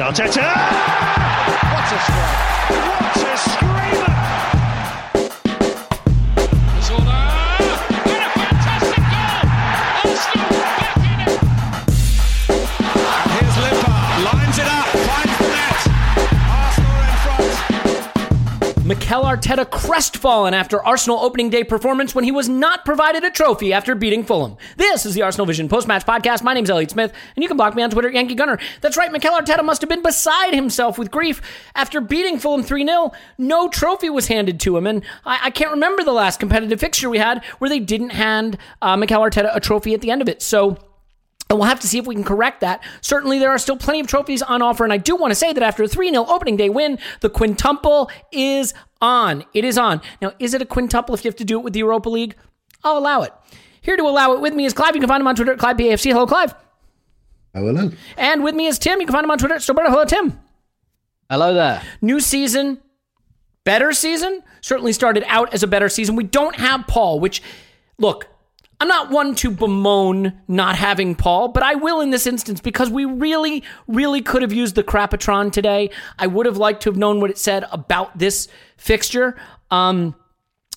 Arteta! What a strike! What a screamer! Mikel Arteta crestfallen after Arsenal opening day performance when he was not provided a trophy after beating Fulham. This is the Arsenal Vision post-match podcast. My name's Elliot Smith, and you can block me on Twitter Yankee Gunner. That's right, Mikel Arteta must have been beside himself with grief after beating Fulham 3-0. No trophy was handed to him, and I, I can't remember the last competitive fixture we had where they didn't hand uh, Mikel Arteta a trophy at the end of it. So and we'll have to see if we can correct that. Certainly, there are still plenty of trophies on offer. And I do want to say that after a 3 0 opening day win, the quintuple is on. It is on. Now, is it a quintuple if you have to do it with the Europa League? I'll allow it. Here to allow it with me is Clive. You can find him on Twitter at ClivePAFC. Hello, Clive. Oh, hello. And with me is Tim. You can find him on Twitter at Stillberto. Hello, Tim. Hello there. New season, better season. Certainly started out as a better season. We don't have Paul, which, look, I'm not one to bemoan not having Paul, but I will in this instance because we really, really could have used the Crapatron today. I would have liked to have known what it said about this fixture. Um,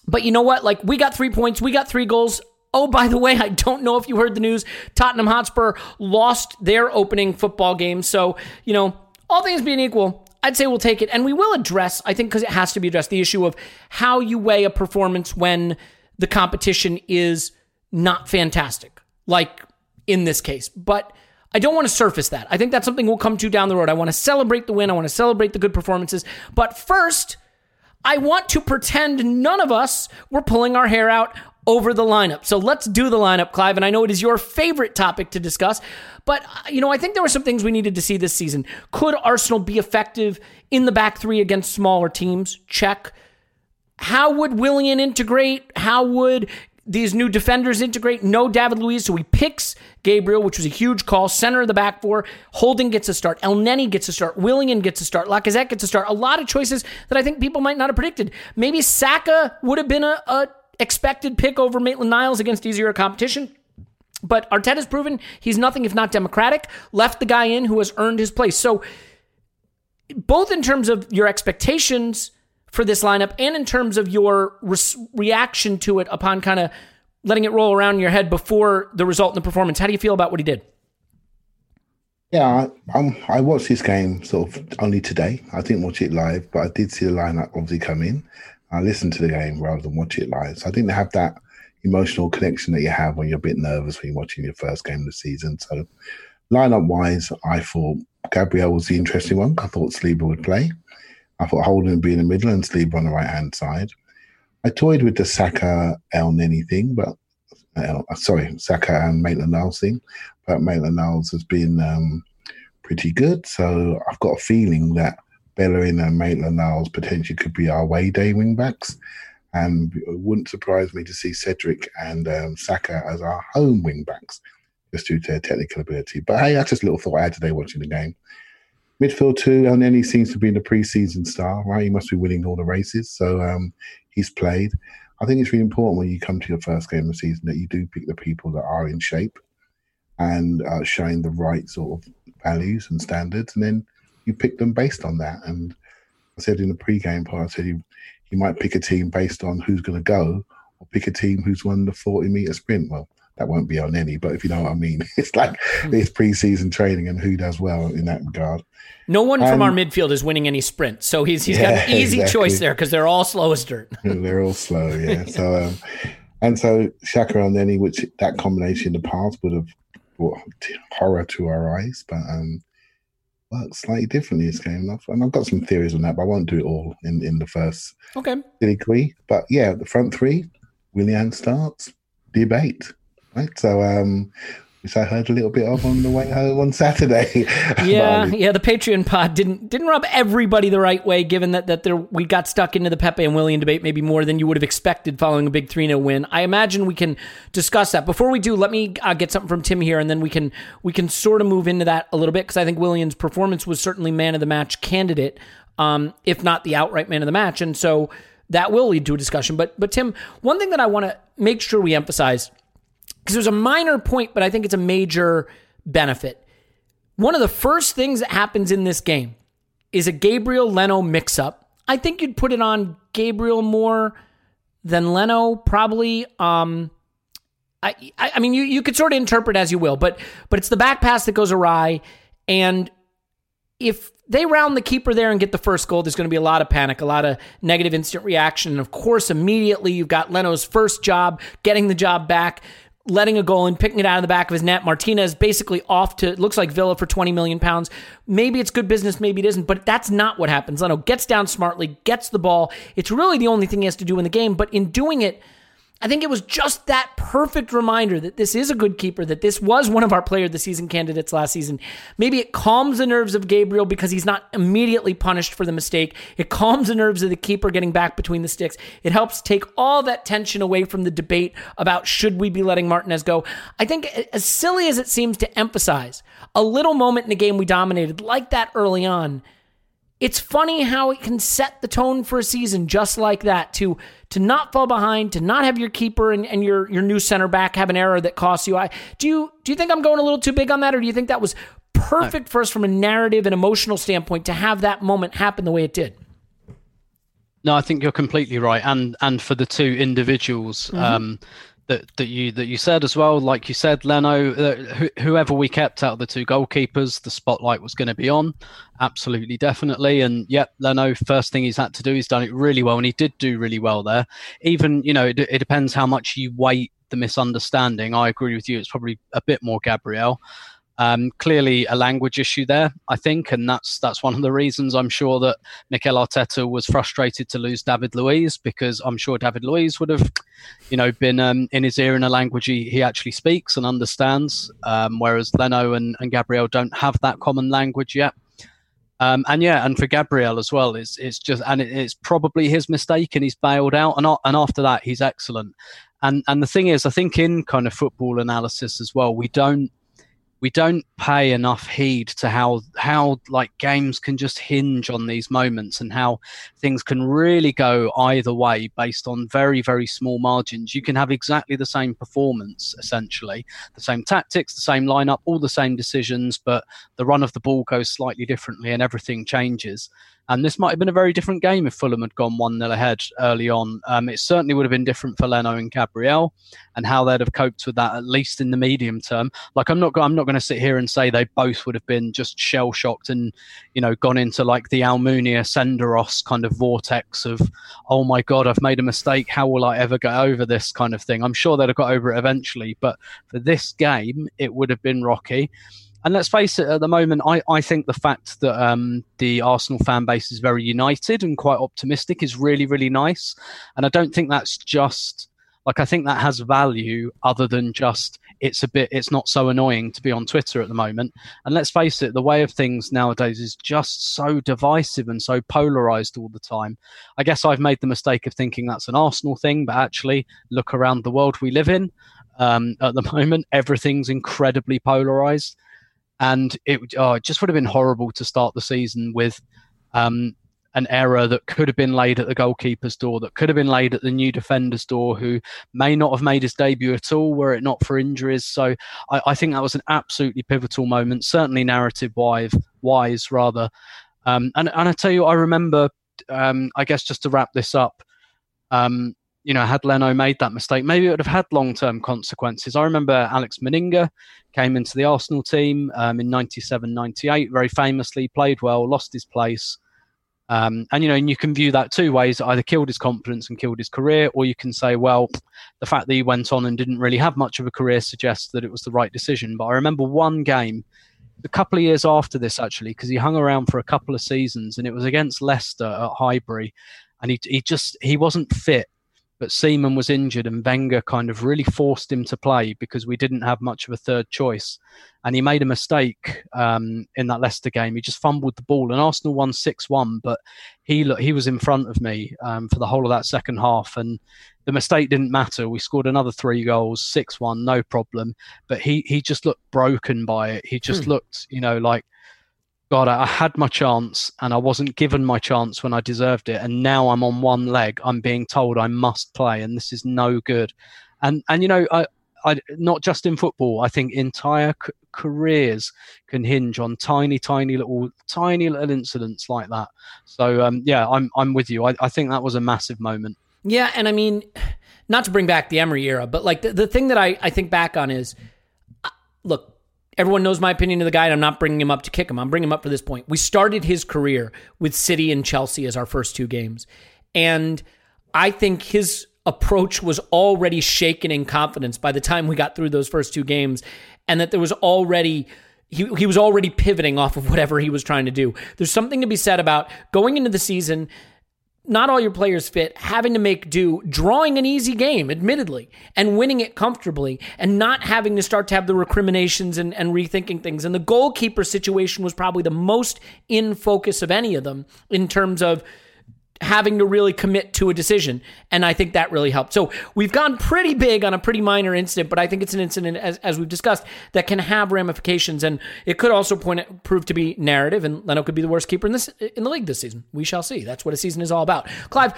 but you know what? Like, we got three points, we got three goals. Oh, by the way, I don't know if you heard the news. Tottenham Hotspur lost their opening football game. So, you know, all things being equal, I'd say we'll take it. And we will address, I think, because it has to be addressed, the issue of how you weigh a performance when the competition is not fantastic, like in this case. But I don't want to surface that. I think that's something we'll come to down the road. I want to celebrate the win, I want to celebrate the good performances. But first, I want to pretend none of us were pulling our hair out over the lineup. So let's do the lineup, Clive. And I know it is your favorite topic to discuss, but uh, you know, I think there were some things we needed to see this season. Could Arsenal be effective in the back three against smaller teams? Check. How would Willian integrate? How would these new defenders integrate? No David Luiz, so he picks Gabriel, which was a huge call. Center of the back four. Holding gets a start. Elneny gets a start. Willian gets a start. Lacazette gets a start. A lot of choices that I think people might not have predicted. Maybe Saka would have been a, a expected pick over Maitland Niles against easier competition. But Arteta's proven he's nothing if not democratic. Left the guy in who has earned his place. So, both in terms of your expectations for this lineup and in terms of your re- reaction to it upon kind of letting it roll around in your head before the result in the performance, how do you feel about what he did? Yeah, I, I watched this game sort of only today. I didn't watch it live, but I did see the lineup obviously come in. I listened to the game rather than watch it live. So I didn't have that emotional connection that you have when you're a bit nervous when you're watching your first game of the season. So lineup wise, I thought Gabriel was the interesting one. I thought Saliba would play. I thought Holding would be in the middle and Saliba on the right hand side. I toyed with the Saka Elneny thing, but uh, sorry, Saka and Maitland Niles thing, but Maitland Niles has been um, pretty good. So I've got a feeling that Bellerin and Maitland Niles potentially could be our way day wing backs. And it wouldn't surprise me to see Cedric and um, Saka as our home wing backs, just due to their technical ability. But hey, that's just a little thought I had today watching the game. Midfield two, and then he seems to be in the preseason star, right? He must be winning all the races, so um, he's played. I think it's really important when you come to your first game of the season that you do pick the people that are in shape and uh, showing the right sort of values and standards, and then you pick them based on that. And I said in the pre-game part, I said you, you might pick a team based on who's going to go, or pick a team who's won the forty meter sprint. Well, that won't be on any, but if you know what I mean, it's like it's pre-season training and who does well in that regard. No one from Um, our midfield is winning any sprints, so he's he's got an easy exactly. choice there because they're all slow as dirt. They're all slow, yeah. So, um, and so Xhaka and Nenny, which that combination in the past would have brought horror to our eyes, but um, worked slightly differently this game. And I've, and I've got some theories on that, but I won't do it all in, in the first Okay, degree. But yeah, the front three, Willian starts, debate, right? So, um, which I heard a little bit of on the way home on Saturday. yeah, yeah. The Patreon pod didn't didn't rub everybody the right way, given that that there we got stuck into the Pepe and Willian debate maybe more than you would have expected following a big three 0 win. I imagine we can discuss that. Before we do, let me uh, get something from Tim here, and then we can we can sort of move into that a little bit because I think Willian's performance was certainly man of the match candidate, um, if not the outright man of the match, and so that will lead to a discussion. But but Tim, one thing that I want to make sure we emphasize because it was a minor point, but I think it's a major benefit. one of the first things that happens in this game is a Gabriel Leno mix up. I think you'd put it on Gabriel more than Leno, probably. Um, I, I mean, you, you could sort of interpret as you will, but but it's the back pass that goes awry, and if they round the keeper there and get the first goal, there's going to be a lot of panic, a lot of negative instant reaction, and of course, immediately you've got Leno's first job, getting the job back, letting a goal and picking it out of the back of his net. Martinez basically off to looks like Villa for 20 million pounds. Maybe it's good business, maybe it isn't, but that's not what happens. Leno gets down smartly, gets the ball. It's really the only thing he has to do in the game, but in doing it, I think it was just that perfect reminder that this is a good keeper, that this was one of our player of the season candidates last season. Maybe it calms the nerves of Gabriel because he's not immediately punished for the mistake. It calms the nerves of the keeper getting back between the sticks. It helps take all that tension away from the debate about should we be letting Martinez go. I think as silly as it seems to emphasize a little moment in a game we dominated like that early on, it's funny how it can set the tone for a season just like that to to not fall behind, to not have your keeper and, and your your new center back have an error that costs you. I do you do you think I'm going a little too big on that, or do you think that was perfect for us from a narrative and emotional standpoint to have that moment happen the way it did? No, I think you're completely right, and and for the two individuals, mm-hmm. um, that that you that you said as well. Like you said, Leno, uh, wh- whoever we kept out of the two goalkeepers, the spotlight was going to be on. Absolutely, definitely. And yep, Leno. First thing he's had to do, he's done it really well, and he did do really well there. Even you know, it, it depends how much you weight the misunderstanding. I agree with you. It's probably a bit more Gabriel. Um, clearly, a language issue there, I think, and that's that's one of the reasons I'm sure that Mikel Arteta was frustrated to lose David Luiz because I'm sure David Luiz would have, you know, been um, in his ear in a language he, he actually speaks and understands, um, whereas Leno and, and Gabriel don't have that common language yet. Um, and yeah, and for Gabriel as well, it's it's just and it, it's probably his mistake, and he's bailed out, and and after that, he's excellent. And and the thing is, I think in kind of football analysis as well, we don't we don't pay enough heed to how how like games can just hinge on these moments and how things can really go either way based on very very small margins. You can have exactly the same performance essentially. The same tactics the same lineup all the same decisions but the run of the ball goes slightly differently and everything changes and this might have been a very different game if Fulham had gone 1 0 ahead early on. Um, it certainly would have been different for Leno and Gabriel and how they'd have coped with that, at least in the medium term. Like, I'm not, I'm not going to sit here and say they both would have been just shell shocked and, you know, gone into like the Almunia Senderos kind of vortex of, oh my God, I've made a mistake. How will I ever get over this kind of thing? I'm sure they'd have got over it eventually. But for this game, it would have been rocky. And let's face it, at the moment, I, I think the fact that um, the Arsenal fan base is very united and quite optimistic is really, really nice. And I don't think that's just like, I think that has value other than just it's a bit, it's not so annoying to be on Twitter at the moment. And let's face it, the way of things nowadays is just so divisive and so polarized all the time. I guess I've made the mistake of thinking that's an Arsenal thing, but actually, look around the world we live in. Um, at the moment, everything's incredibly polarized and it, oh, it just would have been horrible to start the season with um, an error that could have been laid at the goalkeeper's door, that could have been laid at the new defender's door, who may not have made his debut at all were it not for injuries. So I, I think that was an absolutely pivotal moment, certainly narrative wise, wise rather. Um, and, and I tell you, I remember, um, I guess just to wrap this up, um, you know, had Leno made that mistake, maybe it would have had long term consequences. I remember Alex Manninger came into the Arsenal team um, in 97 98, very famously, played well, lost his place. Um, and, you know, and you can view that two ways either killed his confidence and killed his career, or you can say, well, the fact that he went on and didn't really have much of a career suggests that it was the right decision. But I remember one game a couple of years after this, actually, because he hung around for a couple of seasons and it was against Leicester at Highbury. And he, he just he wasn't fit but Seaman was injured and Wenger kind of really forced him to play because we didn't have much of a third choice. And he made a mistake um, in that Leicester game. He just fumbled the ball, and Arsenal won six one. But he he was in front of me um, for the whole of that second half, and the mistake didn't matter. We scored another three goals, six one, no problem. But he he just looked broken by it. He just hmm. looked, you know, like God, I had my chance and I wasn't given my chance when I deserved it. And now I'm on one leg. I'm being told I must play, and this is no good. And and you know, I I, not just in football. I think entire c- careers can hinge on tiny, tiny little, tiny little incidents like that. So um, yeah, I'm I'm with you. I, I think that was a massive moment. Yeah, and I mean, not to bring back the Emery era, but like the, the thing that I, I think back on is, uh, look, everyone knows my opinion of the guy, and I'm not bringing him up to kick him. I'm bringing him up for this point. We started his career with City and Chelsea as our first two games, and I think his approach was already shaken in confidence by the time we got through those first two games, and that there was already he, he was already pivoting off of whatever he was trying to do. There's something to be said about going into the season, not all your players fit, having to make do, drawing an easy game, admittedly, and winning it comfortably, and not having to start to have the recriminations and, and rethinking things. And the goalkeeper situation was probably the most in focus of any of them in terms of having to really commit to a decision. And I think that really helped. So we've gone pretty big on a pretty minor incident, but I think it's an incident, as, as we've discussed, that can have ramifications. And it could also point prove to be narrative. And Leno could be the worst keeper in this in the league this season. We shall see. That's what a season is all about. Clive,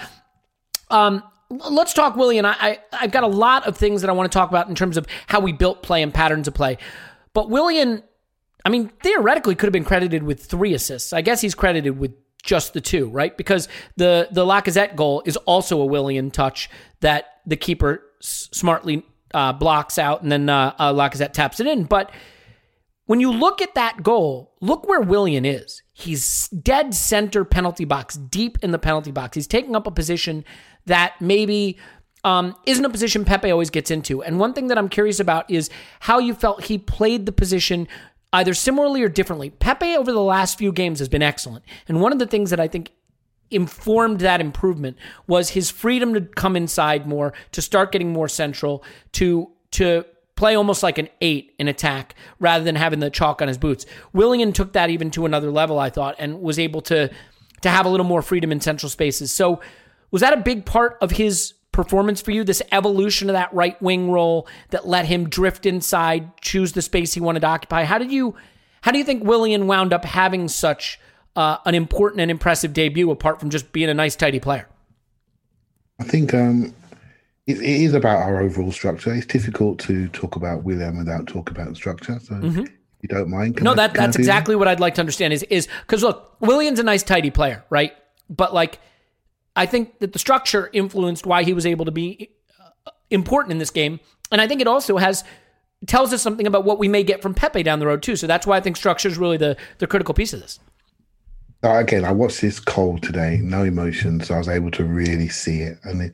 um, let's talk Willie. And I, I I've got a lot of things that I want to talk about in terms of how we built play and patterns of play. But Willian, I mean, theoretically could have been credited with three assists. I guess he's credited with just the two, right? Because the the Lacazette goal is also a Willian touch that the keeper s- smartly uh, blocks out, and then uh, uh, Lacazette taps it in. But when you look at that goal, look where Willian is. He's dead center penalty box, deep in the penalty box. He's taking up a position that maybe um, isn't a position Pepe always gets into. And one thing that I'm curious about is how you felt he played the position either similarly or differently. Pepe over the last few games has been excellent. And one of the things that I think informed that improvement was his freedom to come inside more, to start getting more central, to to play almost like an eight in attack rather than having the chalk on his boots. Willian took that even to another level, I thought, and was able to to have a little more freedom in central spaces. So was that a big part of his performance for you? This evolution of that right wing role that let him drift inside, choose the space he wanted to occupy. How did you, how do you think Willian wound up having such uh, an important and impressive debut, apart from just being a nice, tidy player? I think um, it, it is about our overall structure. It's difficult to talk about William without talking about structure. So. Mm-hmm. You don't mind? Can no, I, that that's exactly that? what I'd like to understand. Is is because look, William's a nice, tidy player, right? But like, I think that the structure influenced why he was able to be uh, important in this game, and I think it also has tells us something about what we may get from Pepe down the road too. So that's why I think structure is really the the critical piece of this. Again, I watched this cold today, no emotions. So I was able to really see it, and it,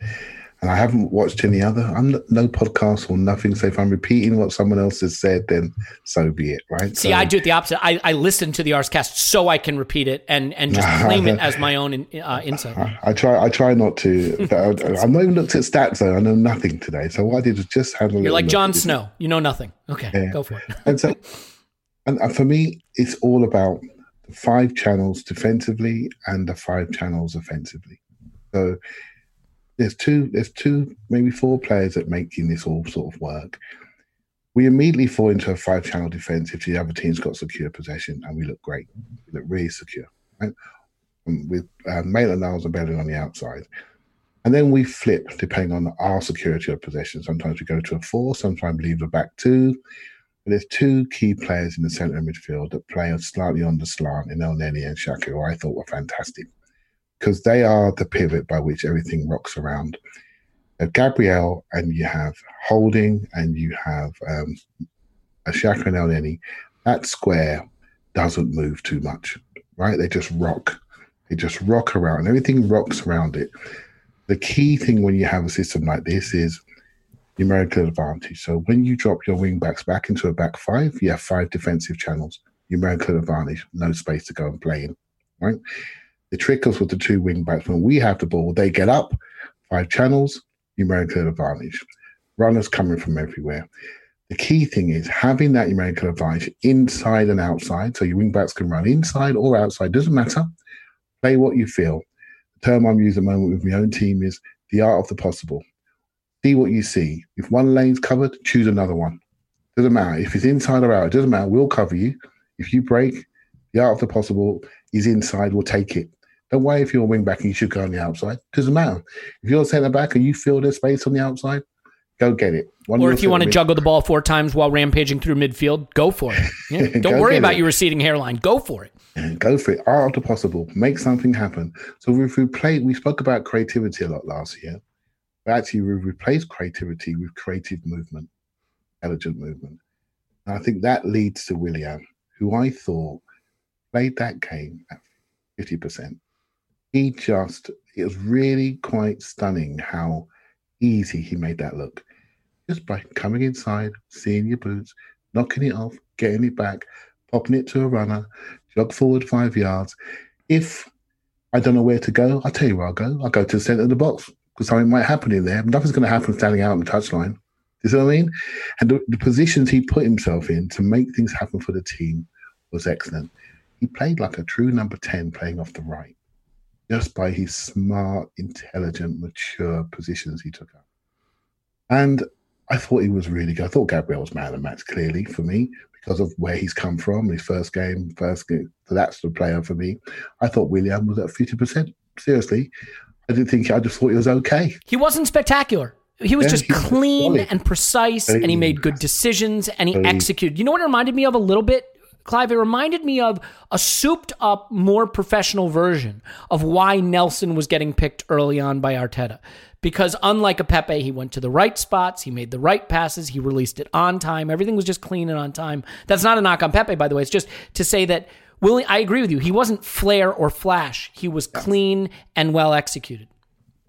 and I haven't watched any other. I'm no podcast or nothing. So if I'm repeating what someone else has said, then so be it, right? See, so, I do it the opposite. I, I listen to the Arsecast so I can repeat it and and just claim it as my own uh, insight. I, I, try. I try not to. I've not even looked at stats though. I know nothing today. So what I did was just have a. You're like Jon Snow. You know nothing. Okay, yeah. go for it. and so, and for me, it's all about the five channels defensively and the five channels offensively. So there's two there's two maybe four players that making this all sort of work. We immediately fall into a five channel defense if the other team's got secure possession and we look great. We look really secure. Right? With uh, Maitland Niles and Bellerin on the outside. And then we flip depending on our security of possession. Sometimes we go to a four, sometimes we leave the back two. But there's two key players in the centre midfield that play slightly on the slant in El Elneny and Xhaka, who I thought were fantastic because they are the pivot by which everything rocks around. Uh, Gabriel and you have Holding and you have um, a Xhaka and Elneny. That square doesn't move too much, right? They just rock. They just rock around. And everything rocks around it. The key thing when you have a system like this is numerical advantage. So when you drop your wing backs back into a back five, you have five defensive channels. Numerical advantage, no space to go and play in, right? The trick is with the two wing backs. When we have the ball, they get up, five channels, numerical advantage. Runners coming from everywhere. The key thing is having that numerical advantage inside and outside. So your wing backs can run inside or outside, doesn't matter. Play what you feel. The term I'm using at the moment with my own team is the art of the possible. See what you see. If one lane's covered, choose another one. Doesn't matter. If it's inside or out, it doesn't matter. We'll cover you. If you break, the art of the possible is inside, we'll take it. Don't worry if you're a wing back and you should go on the outside. Doesn't matter. If you're a centre back and you feel there's space on the outside, go get it. One Or if you want to juggle the ball four times while rampaging through midfield, go for it. Yeah, Don't worry about it. your receding hairline. Go for it. Go for it. Art of the possible. Make something happen. So we've replayed, we spoke about creativity a lot last year. But actually, we've replaced creativity with creative movement, intelligent movement. And I think that leads to William, who I thought played that game at 50%. He just, it was really quite stunning how easy he made that look. Just by coming inside, seeing your boots, knocking it off, getting it back, popping it to a runner, jog forward five yards. If I don't know where to go, I'll tell you where I'll go. I'll go to the centre of the box because something might happen in there. Nothing's going to happen standing out on the touchline. You see what I mean? And the, the positions he put himself in to make things happen for the team was excellent. He played like a true number 10 playing off the right, just by his smart, intelligent, mature positions he took up. And I thought he was really good. I thought Gabriel was man of the match, clearly, for me, because of where he's come from, his first game, first game. So that's the player for me. I thought William was at 50%. Seriously. I didn't think, I just thought he was okay. He wasn't spectacular. He was Yeah, just he clean solid. and precise, and he made good decisions, and he executed. You know what it reminded me of a little bit, Clive? It reminded me of a souped up, more professional version of why Nelson was getting picked early on by Arteta. Because unlike a Pepe, he went to the right spots, he made the right passes, he released it on time. Everything was just clean and on time. That's not a knock on Pepe, by the way. It's just to say that Willie, I agree with you. He wasn't flair or flash. He was clean and well executed.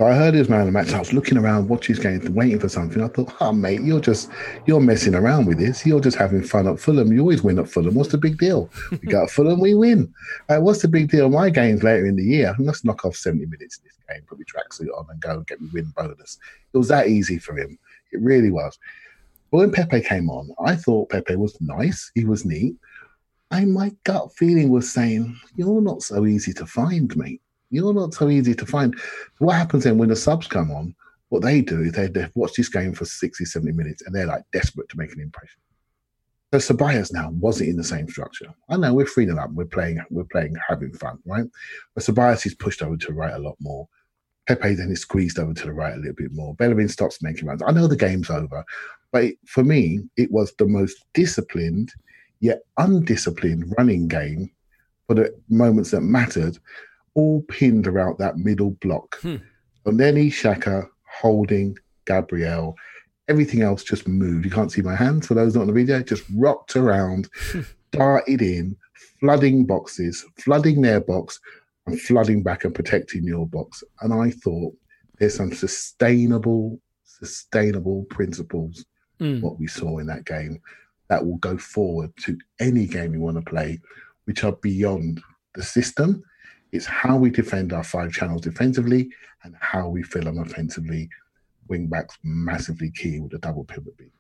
So I heard his man of the match. I was looking around, watching his game, waiting for something. I thought, oh, mate, you're just, you're messing around with this. You're just having fun at Fulham. You always win at Fulham. What's the big deal? We got Fulham, we win. Uh, what's the big deal? My games later in the year, let's knock off 70 minutes in this game, put my tracksuit on and go and get me win bonus. It was that easy for him. It really was. But when Pepe came on, I thought Pepe was nice. He was neat. And my gut feeling was saying, you're not so easy to find, mate. You're not so easy to find. What happens then when the subs come on? What they do is they, watch this game for 60, 70 minutes and they're like desperate to make an impression. So Ceballos now wasn't in the same structure. I know we're freeing up, we're playing, we're playing, having fun, right? But Ceballos is pushed over to the right a lot more. Pepe then is squeezed over to the right a little bit more. Bellerin stops making runs. I know the game's over, but it, for me, it was the most disciplined yet undisciplined running game for the moments that mattered, all pinned around that middle block. Hmm. And then Xhaka, Holding, Gabriel, everything else just moved. You can't see my hands for those not on the video, just rocked around, darted in, flooding boxes, flooding their box, and flooding back and protecting your box. And I thought there's some sustainable, sustainable principles Mm. what we saw in that game that will go forward to any game you want to play, which are beyond the system. It's how we defend our five channels defensively and how we fill them offensively. Wing backs massively key with a double pivot beat.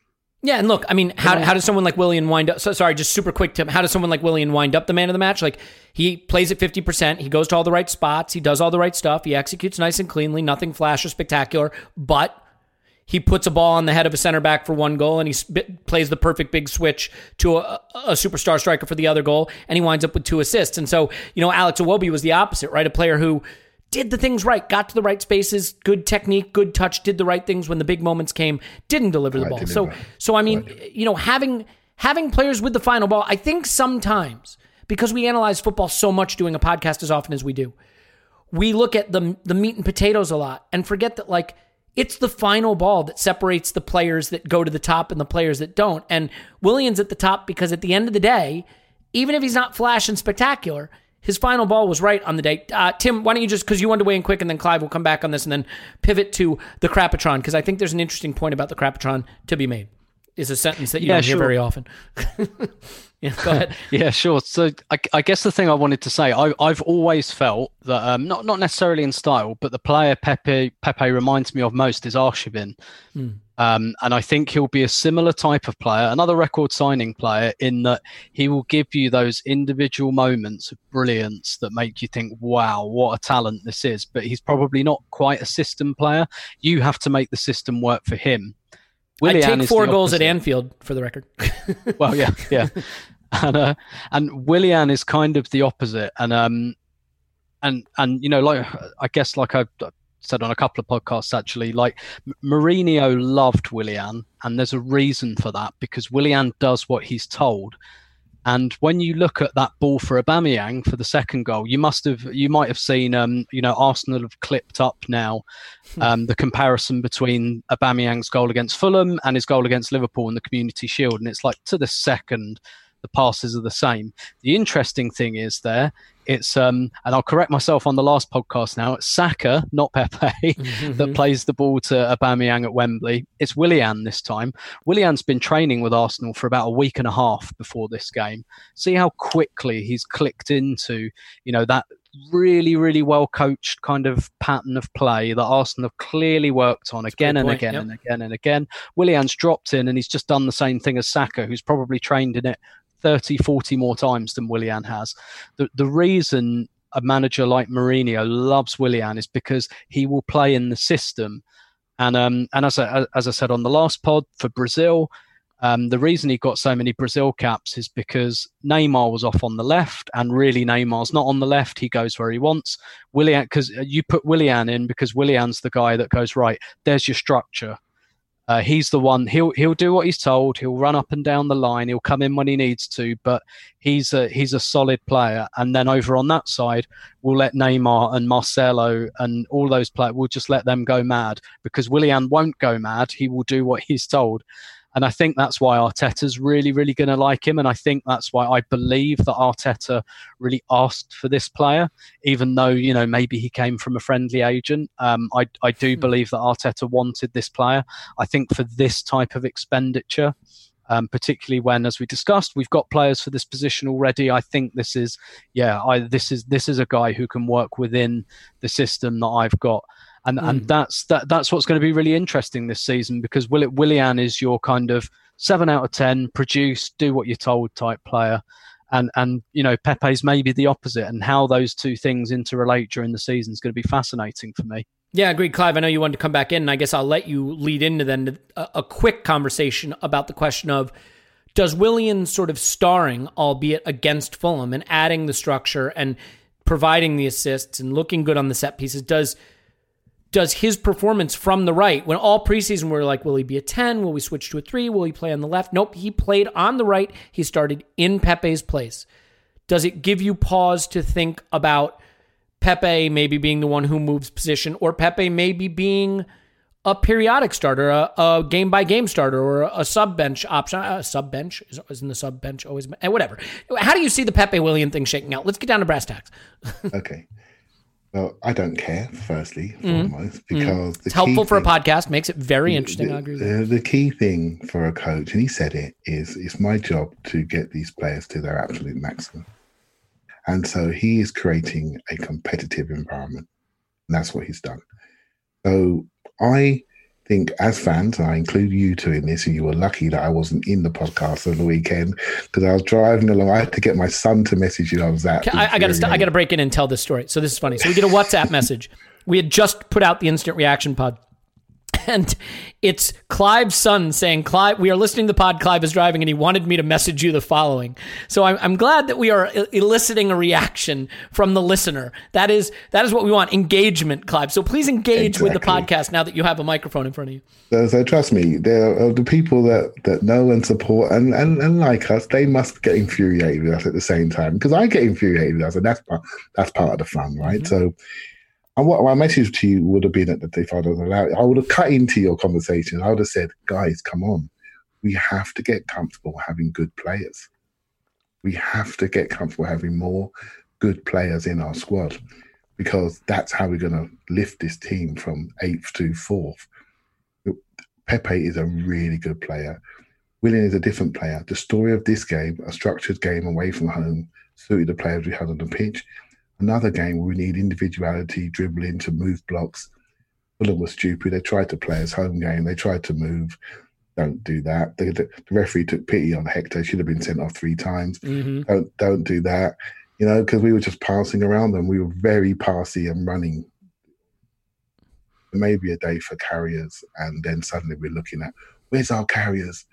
Yeah, and look, I mean, how, how does someone like William wind up? So, sorry, just super quick, Tim. How does someone like William wind up the man of the match? Like, he plays at 50%, he goes to all the right spots, he does all the right stuff, he executes nice and cleanly, nothing flash or spectacular, but he puts a ball on the head of a center back for one goal and he sp- plays the perfect big switch to a, a superstar striker for the other goal and he winds up with two assists. And so, you know, Alex Iwobi was the opposite, right? A player who did the things right, got to the right spaces, good technique, good touch, did the right things when the big moments came, didn't deliver the ball. So, so I mean, you know, having having players with the final ball, I think sometimes because we analyze football so much doing a podcast as often as we do, we look at the the meat and potatoes a lot and forget that like it's the final ball that separates the players that go to the top and the players that don't. And Williams at the top because at the end of the day, even if he's not flash and spectacular, his final ball was right on the day. Uh, Tim, why don't you just because you wanted to weigh in quick, and then Clive will come back on this, and then pivot to the Crapatron because I think there's an interesting point about the Crapatron to be made. Is a sentence that you Yeah, don't hear very often. yeah, go ahead. Yeah, sure. So I, I guess the thing I wanted to say, I, I've always felt that um, not not necessarily in style, but the player Pepe Pepe reminds me of most is Arshavin, um, and I think he'll be a similar type of player, another record signing player, in that he will give you those individual moments of brilliance that make you think, "Wow, what a talent this is." But he's probably not quite a system player. You have to make the system work for him. I take four goals at. Anfield for the record. well, yeah, yeah. and uh, and Willian is kind of the opposite, and um, and and you know, like I guess, like I said on a couple of podcasts actually. Like Mourinho loved Willian, and there's a reason for that because Willian does what he's told. And when you look at that ball for Aubameyang for the second goal, you must have, you might have seen, um, you know, Arsenal have clipped up now hmm. um, the comparison between Aubameyang's goal against Fulham and his goal against Liverpool in the Community Shield, and it's like to the second, the passes are the same. The interesting thing is there, it's um, and I'll correct myself on the last podcast now. It's Saka, not Pepe, mm-hmm. that plays the ball to Aubameyang at Wembley. It's Willian this time. Willian's been training with Arsenal for about a week and a half before this game. See how quickly he's clicked into, you know, that really, really well coached kind of pattern of play that Arsenal have clearly worked on again and again yep. and again and again. Willian's dropped in and he's just done the same thing as Saka, who's probably trained in it 30, 40 more times than Willian has. The, the reason a manager like Mourinho loves Willian is because he will play in the system. And um, and as I, as I said on the last pod for Brazil, um, the reason he got so many Brazil caps is because Neymar was off on the left, and really Neymar's not on the left. He goes where he wants. Willian, because you put Willian in because Willian's the guy that goes right. There's your structure. Uh, he's the one. He'll he'll do what he's told. He'll run up and down the line. He'll come in when he needs to. But he's a he's a solid player. And then over on that side, we'll let Neymar and Marcelo and all those players. We'll just let them go mad because Willian won't go mad. He will do what he's told. And I think that's why Arteta's really, really going to like him. And I think that's why I believe that Arteta really asked for this player, even though, you know, maybe he came from a friendly agent. Um, I, I do hmm. believe that Arteta wanted this player. I think for this type of expenditure, um, particularly when, as we discussed, we've got players for this position already. I think this is, yeah, I, this is this is a guy who can work within the system that I've got and mm. and hmm. that's that that's what's going to be really interesting this season because Will Willian is your kind of seven out of ten, produce, do what you're told type player, and and you know Pepe's maybe the opposite, and how those two things interrelate during the season is going to be fascinating for me. Yeah, agreed, Clive. I know you wanted to come back in, and I guess I'll let you lead into then a, a quick conversation about the question of does Willian sort of starring, albeit against Fulham, and adding the structure and providing the assists and looking good on the set pieces, does does his performance from the right, when all preseason we we're like, will he be a 10? Will we switch to a 3? Will he play on the left? Nope, he played on the right. He started in Pepe's place. Does it give you pause to think about Pepe maybe being the one who moves position, or Pepe maybe being a periodic starter, a, game by game starter, or a sub bench option? A sub bench isn't the sub bench always? Eh, whatever. How do you see the Pepe William thing shaking out? Let's get down to brass tacks. okay. Well, I don't care, firstly, mm. foremost, because mm. it's helpful for a podcast, makes it very interesting. The, I agree the, the, key thing for a coach, and he said it, is it's my job to get these players to their absolute maximum. And so he is creating a competitive environment. And that's what he's done. So I think as fans, I include you two in this, and you were lucky that I wasn't in the podcast over the weekend because I was driving along. I had to get my son to message you. I was at. I, I got to. St- I got to break in and tell this story. So this is funny. So we get a WhatsApp message. We had just put out the instant reaction pod and it's Clive's son saying, "Clive, we are listening to the pod. Clive is driving, and he wanted me to message you the following." So I'm, I'm glad that we are eliciting a reaction from the listener. That is that is what we want engagement, Clive. So please engage exactly. with the podcast now that you have a microphone in front of you. So, so trust me, there are the people that that know and support and, and and like us. They must get infuriated with us at the same time because I get infuriated with us, and that's part that's part of the fun, right? Mm-hmm. So and what my message to you would have been at the if I was allowed, I would have cut into your conversation. I would have said, guys, come on. We have to get comfortable having good players. We have to get comfortable having more good players in our squad because that's how we're going to lift this team from eighth to fourth. Pepe is a really good player. Willian is a different player. The story of this game, a structured game away from home, suited the players we had on the pitch another game where we need individuality, dribbling to move blocks. Fulham was stupid. They tried to play as home game. They tried to move. Don't do that. The, the, the referee took pity on Hector. Should have been sent off three times. Mm-hmm. Don't don't do that. You know, because we were just passing around them. We were very passy and running. Maybe a day for carriers, and then suddenly we're looking at where's our carriers.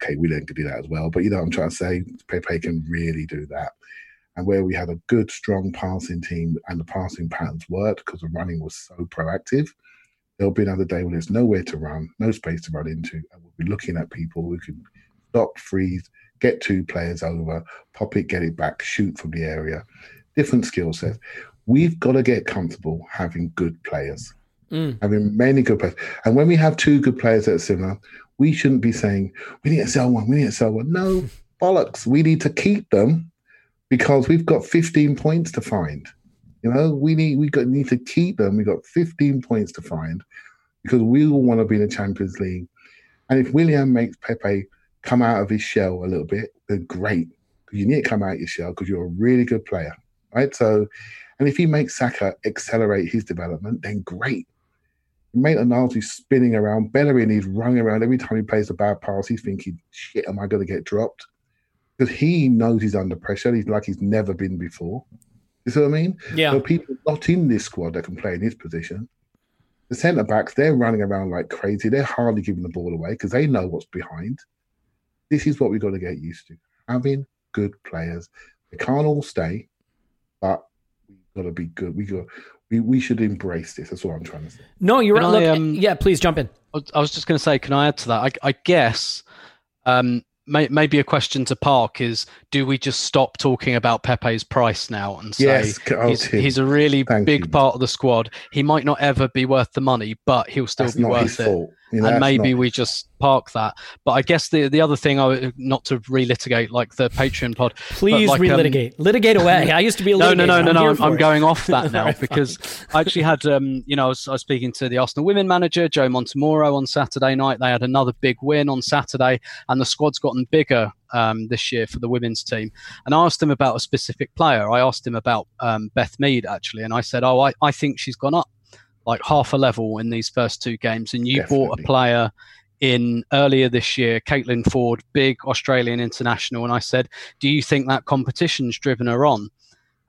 Okay, we don't do that as well, but you know what I'm trying to say. Pepe can really do that. And where we had a good, strong passing team and the passing patterns worked because the running was so proactive, there'll be another day when there's nowhere to run, no space to run into, and we'll be looking at people who can stop, freeze, get two players over, pop it, get it back, shoot from the area. Different skill sets. We've got to get comfortable having good players, mm. having many good players. And when we have two good players that are similar, we shouldn't be saying, we need to sell one, we need to sell one. No, bollocks. We need to keep them because we've got 15 points to find. You know, we need we got need to keep them. We've got 15 points to find because we all want to be in the Champions League. And if William makes Pepe come out of his shell a little bit, then great. You need to come out of your shell because you're a really good player, right? So, and if he makes Saka accelerate his development, then great. Maitland Niles is spinning around. Bellerin is running around every time he plays a bad pass. He's thinking, "Shit, am I going to get dropped?" Because he knows he's under pressure. He's like he's never been before. You see what I mean? Yeah. So people not in this squad that can play in his position. The centre backs, they're running around like crazy. They're hardly giving the ball away because they know what's behind. This is what we've got to get used to. Having good players. They can't all stay, but we've got to be good. We got we, we should embrace this. That's what I'm trying to say. No, you're Can right. I, Look, um, yeah, please jump in. I was- just going to say, can I add to that? I, I guess um, may, maybe a question to Park is: Do we just stop talking about Pepe's price now and say Yes, oh, he's, he's a really thank big you. part of the squad? He might not ever be worth the money, but he'll still That's be worth it. fault. You know, and maybe not- we just park that. But I guess the the other thing, I not to relitigate like the Patreon pod. Please like, um, relitigate. Litigate away. I used to be a no, no, no, no, I'm no. here I'm, I'm going off that now All right, fine. because I actually had, um, you know, I was, I was speaking to the Arsenal women manager, Joe Montemurro, on Saturday night. They had another big win on Saturday, and the squad's gotten bigger um, this year for the women's team. And I asked him about a specific player. I asked him about um, Beth Mead, actually, and I said, Oh, I, I think she's gone up like half a level in these first two games. And you bought a player in earlier this year, Caitlin Foord, big Australian international. And I said, Do you think that competition's driven her on?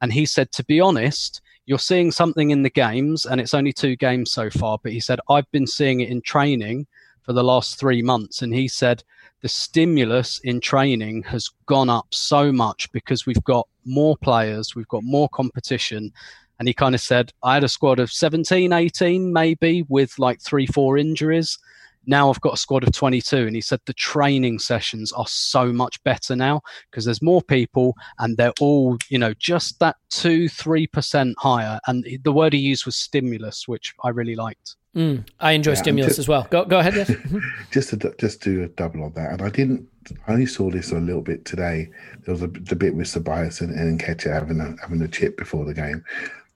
And he said, To be honest, you're seeing something in the games, and it's only two games so far. But he said, I've been seeing it in training for the last three months. And he said, the stimulus in training has gone up so much because we've got more players, we've got more competition. And he kind of said, I had a squad of 17, 18, maybe with like three, four injuries. Now I've got a squad of 22. And he said the training sessions are so much better now because there's more people and they're all, you know, just that two, 3% higher. And the word he used was stimulus, which I really liked. Mm, I enjoy Yeah, stimulus just- as well. Go, go ahead. Yes. Just to just do a double on that, and I didn't. I only saw this a little bit today. There was a the bit with Ceballos and, and Nketiah having a having a chip before the game.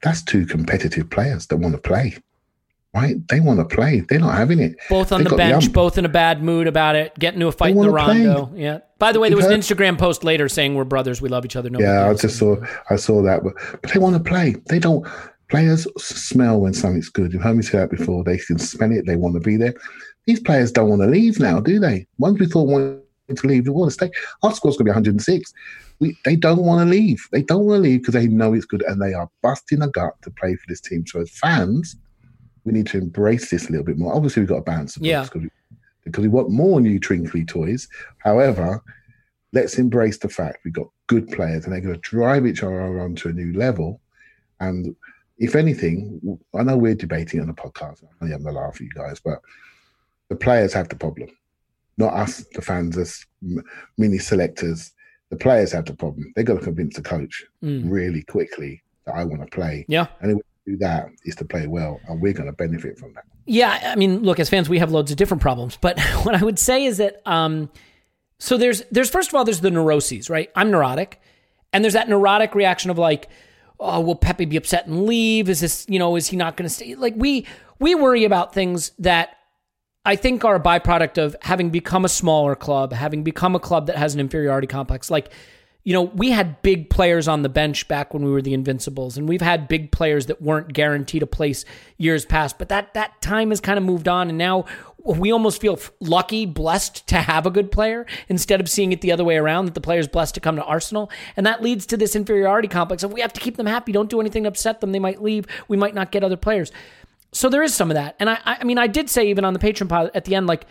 That's two competitive players that want to play, right? They want to play. They're not having it. both on They the bench, ump. both in a bad mood about it, getting into a fight in the wanna play. rondo. Yeah. By the way, there was an Instagram post later saying we're brothers, we love each other. No yeah, I just saw I saw that, but but they want to play. They don't. Players smell when something's good. You've heard me say that before. They can smell it. They want to be there. These players don't want to leave now, do they? Once we thought wanted to leave, they want to stay. Our score's going to be 106. We, they don't want to leave. They don't want to leave because they know it's good and they are busting a gut to play for this team. So as fans, we need to embrace this a little bit more. Obviously, we've got to balance the Yeah. because we, because we want more new trinkly toys. However, let's embrace the fact we've got good players and they're going to drive each other on to a new level. And if anything, I know we're debating on the podcast. I'm only having a laugh at you guys, but the players have the problem, not us, the fans, as mini selectors. The players have the problem. They've got to convince the coach Mm. really quickly that I want to play. Yeah. And the way to do that is to play well, and we're going to benefit from that. Yeah, I mean, look, as fans, we have loads of different problems, but what I would say is that um, so there's there's first of all there's the neuroses, right? I'm neurotic, and there's that neurotic reaction of like, oh, will Pepe be upset and leave? Is this you know is he not going to stay? Like we we worry about things that I think are a byproduct of having become a smaller club, having become a club that has an inferiority complex. Like, you know, we had big players on the bench back when we were the Invincibles, and we've had big players that weren't guaranteed a place years past. But that that time has kind of moved on, and now we almost feel lucky, blessed to have a good player instead of seeing it the other way around that the player's blessed to come to Arsenal, and that leads to this inferiority complex of we have to keep them happy. Don't do anything to upset them. They might leave. We might not get other players. So there is some of that. And I, I mean, I did say even on the Patreon pod at the end, like,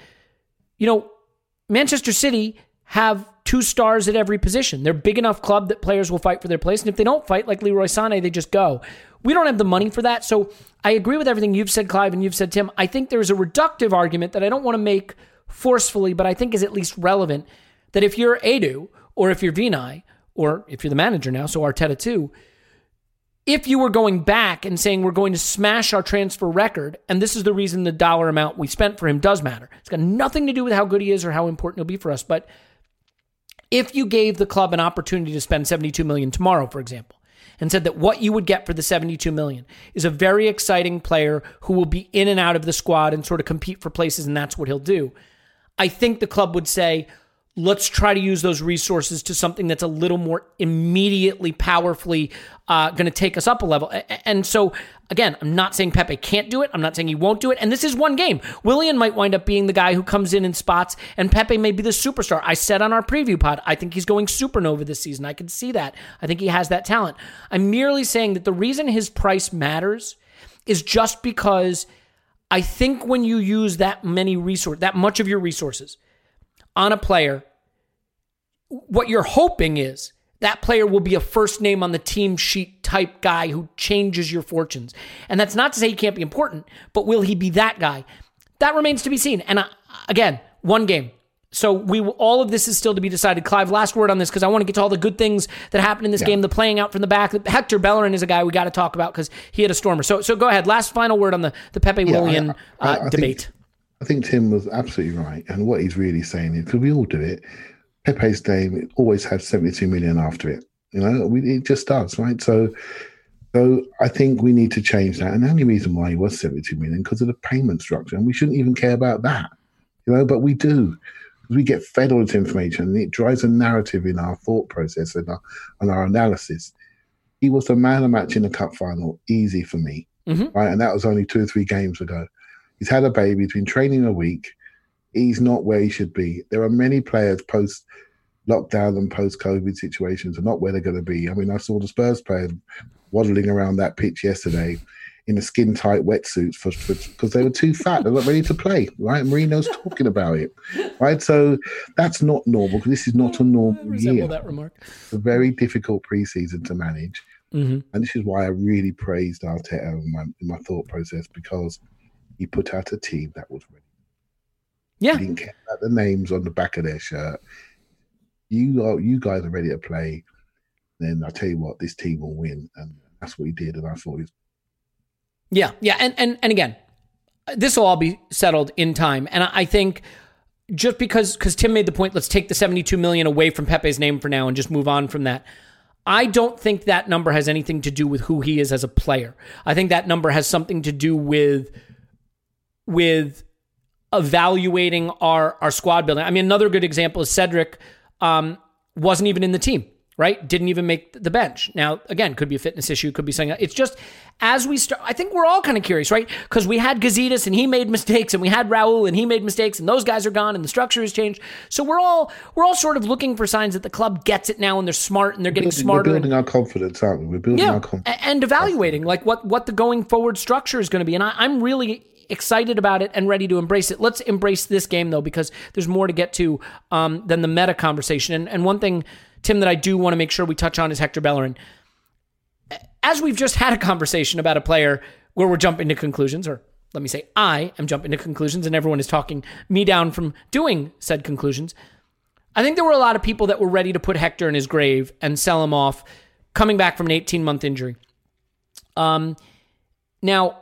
you know, Manchester City have two stars at every position. They're big enough club that players will fight for their place. And if they don't fight, like Leroy Sané, they just go. We don't have the money for that. So I agree with everything you've said, Clive, and you've said, Tim. I think there's a reductive argument that I don't want to make forcefully, but I think is at least relevant that if you're Edu or if you're Vinai or if you're the manager now, so Arteta too, if you were going back and saying we're going to smash our transfer record, and this is the reason the dollar amount we spent for him does matter. It's got nothing to do with how good he is or how important he'll be for us. But if you gave the club an opportunity to spend 72 million tomorrow, for example, and said that what you would get for the 72 million is a very exciting player who will be in and out of the squad and sort of compete for places, and that's what he'll do. I think the club would say, let's try to use those resources to something that's a little more immediately powerfully uh, going to take us up a level. And so again i'm not saying pepe can't do it. I'm not saying he won't do it. And this is one game. Willian might wind up being the guy who comes in and spots and pepe may be the superstar. I said on our preview pod i think he's going supernova this season. I can see that. I think he has that talent. I'm merely saying that the reason his price matters is just because i think when you use that many resource that much of your resources on a player, what you're hoping is that player will be a first name on the team sheet type guy who changes your fortunes. And that's not to say he can't be important, but will he be that guy? That remains to be seen. And uh, again, one game. So we all of this is still to be decided. Clive, last word on this because I want to get to all the good things that happened in this yeah. game. The playing out from the back. Hector Bellerin is a guy we got to talk about because he had a stormer. So so go ahead. Last final word on the the Pepe yeah, Willian I, I, uh, I debate. Think, I think Tim was absolutely right. And what he's really saying is, because we all do it, Pepe's name always has 72 million after it. You know, we, it just does, right? So, so I think we need to change that. And the only reason why he was 72 million because of the payment structure, and we shouldn't even care about that, you know. But we do. We get fed all this information, and it drives a narrative in our thought process and our, and our analysis. He was the man of match in the cup final, easy for me, mm-hmm. right? And that was only two or three games ago. He's had a baby. He's been training a week. He's not where he should be. There are many players post lockdown and post COVID situations are not where they're going to be. I mean, I saw the Spurs players waddling around that pitch yesterday in a skin tight wetsuits for because they were too fat. They're not ready to play, right? Mourinho's talking about it, right? So that's not normal because this is not a normal year. That remark. It's a very difficult preseason to manage, mm-hmm. and this is why I really praised Arteta in my, in my thought process because he put out a team that was ready. Yeah. He didn't care about the names on the back of their shirt. You are you guys are ready to play. Then I tell you what, this team will win. And that's what he did. And I thought he was Yeah, yeah. And and and again, this will all be settled in time. And I think just because because Tim made the point, let's take the 72 million away from Pepe's name for now and just move on from that. I don't think that number has anything to do with who he is as a player. I think that number has something to do with with evaluating our our squad building. I mean, another good example is Cedric um, wasn't even in the team, right? Didn't even make the bench. Now, again, could be a fitness issue, could be something. It's just as we start. I think we're all kind of curious, right? Because we had Gazidis and he made mistakes, and we had Raul and he made mistakes, and those guys are gone, and the structure has changed. So we're all we're all sort of looking for signs that the club gets it now, and they're smart, and they're getting building, smarter. We're building our confidence, aren't we? We're building yeah, our confidence and evaluating like what what the going forward structure is going to be. And I, I'm really excited about it and ready to embrace it. Let's embrace this game though, because there's more to get to um, than the meta conversation. And, and one thing, Tim, that I do want to make sure we touch on is Hector Bellerin. As we've just had a conversation about a player where we're jumping to conclusions, or let me say, I am jumping to conclusions, and everyone is talking me down from doing said conclusions. I think there were a lot of people that were ready to put Hector in his grave and sell him off coming back from an 18 month injury. Um, now,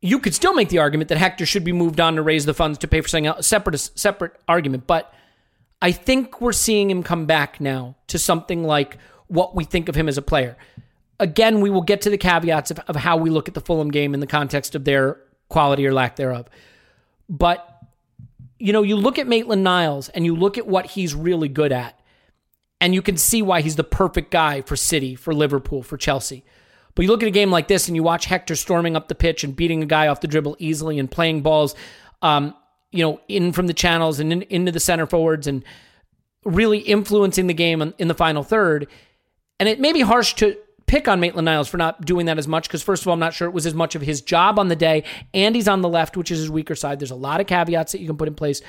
you could still make the argument that Hector should be moved on to raise the funds to pay for something else, separate separate argument. But I think we're seeing him come back now to something like what we think of him as a player. Again, we will get to the caveats of, of how we look at the Fulham game in the context of their quality or lack thereof. But you know, you look at Maitland Niles and you look at what he's really good at, and you can see why he's the perfect guy for City, for Liverpool, for Chelsea. But you look at a game like this and you watch Hector storming up the pitch and beating a guy off the dribble easily and playing balls, um, you know, in from the channels and in, into the center forwards and really influencing the game in the final third. And it may be harsh to pick on Maitland Niles for not doing that as much because, first of all, I'm not sure it was as much of his job on the day, and he's on the left, which is his weaker side. There's a lot of caveats that you can put in place.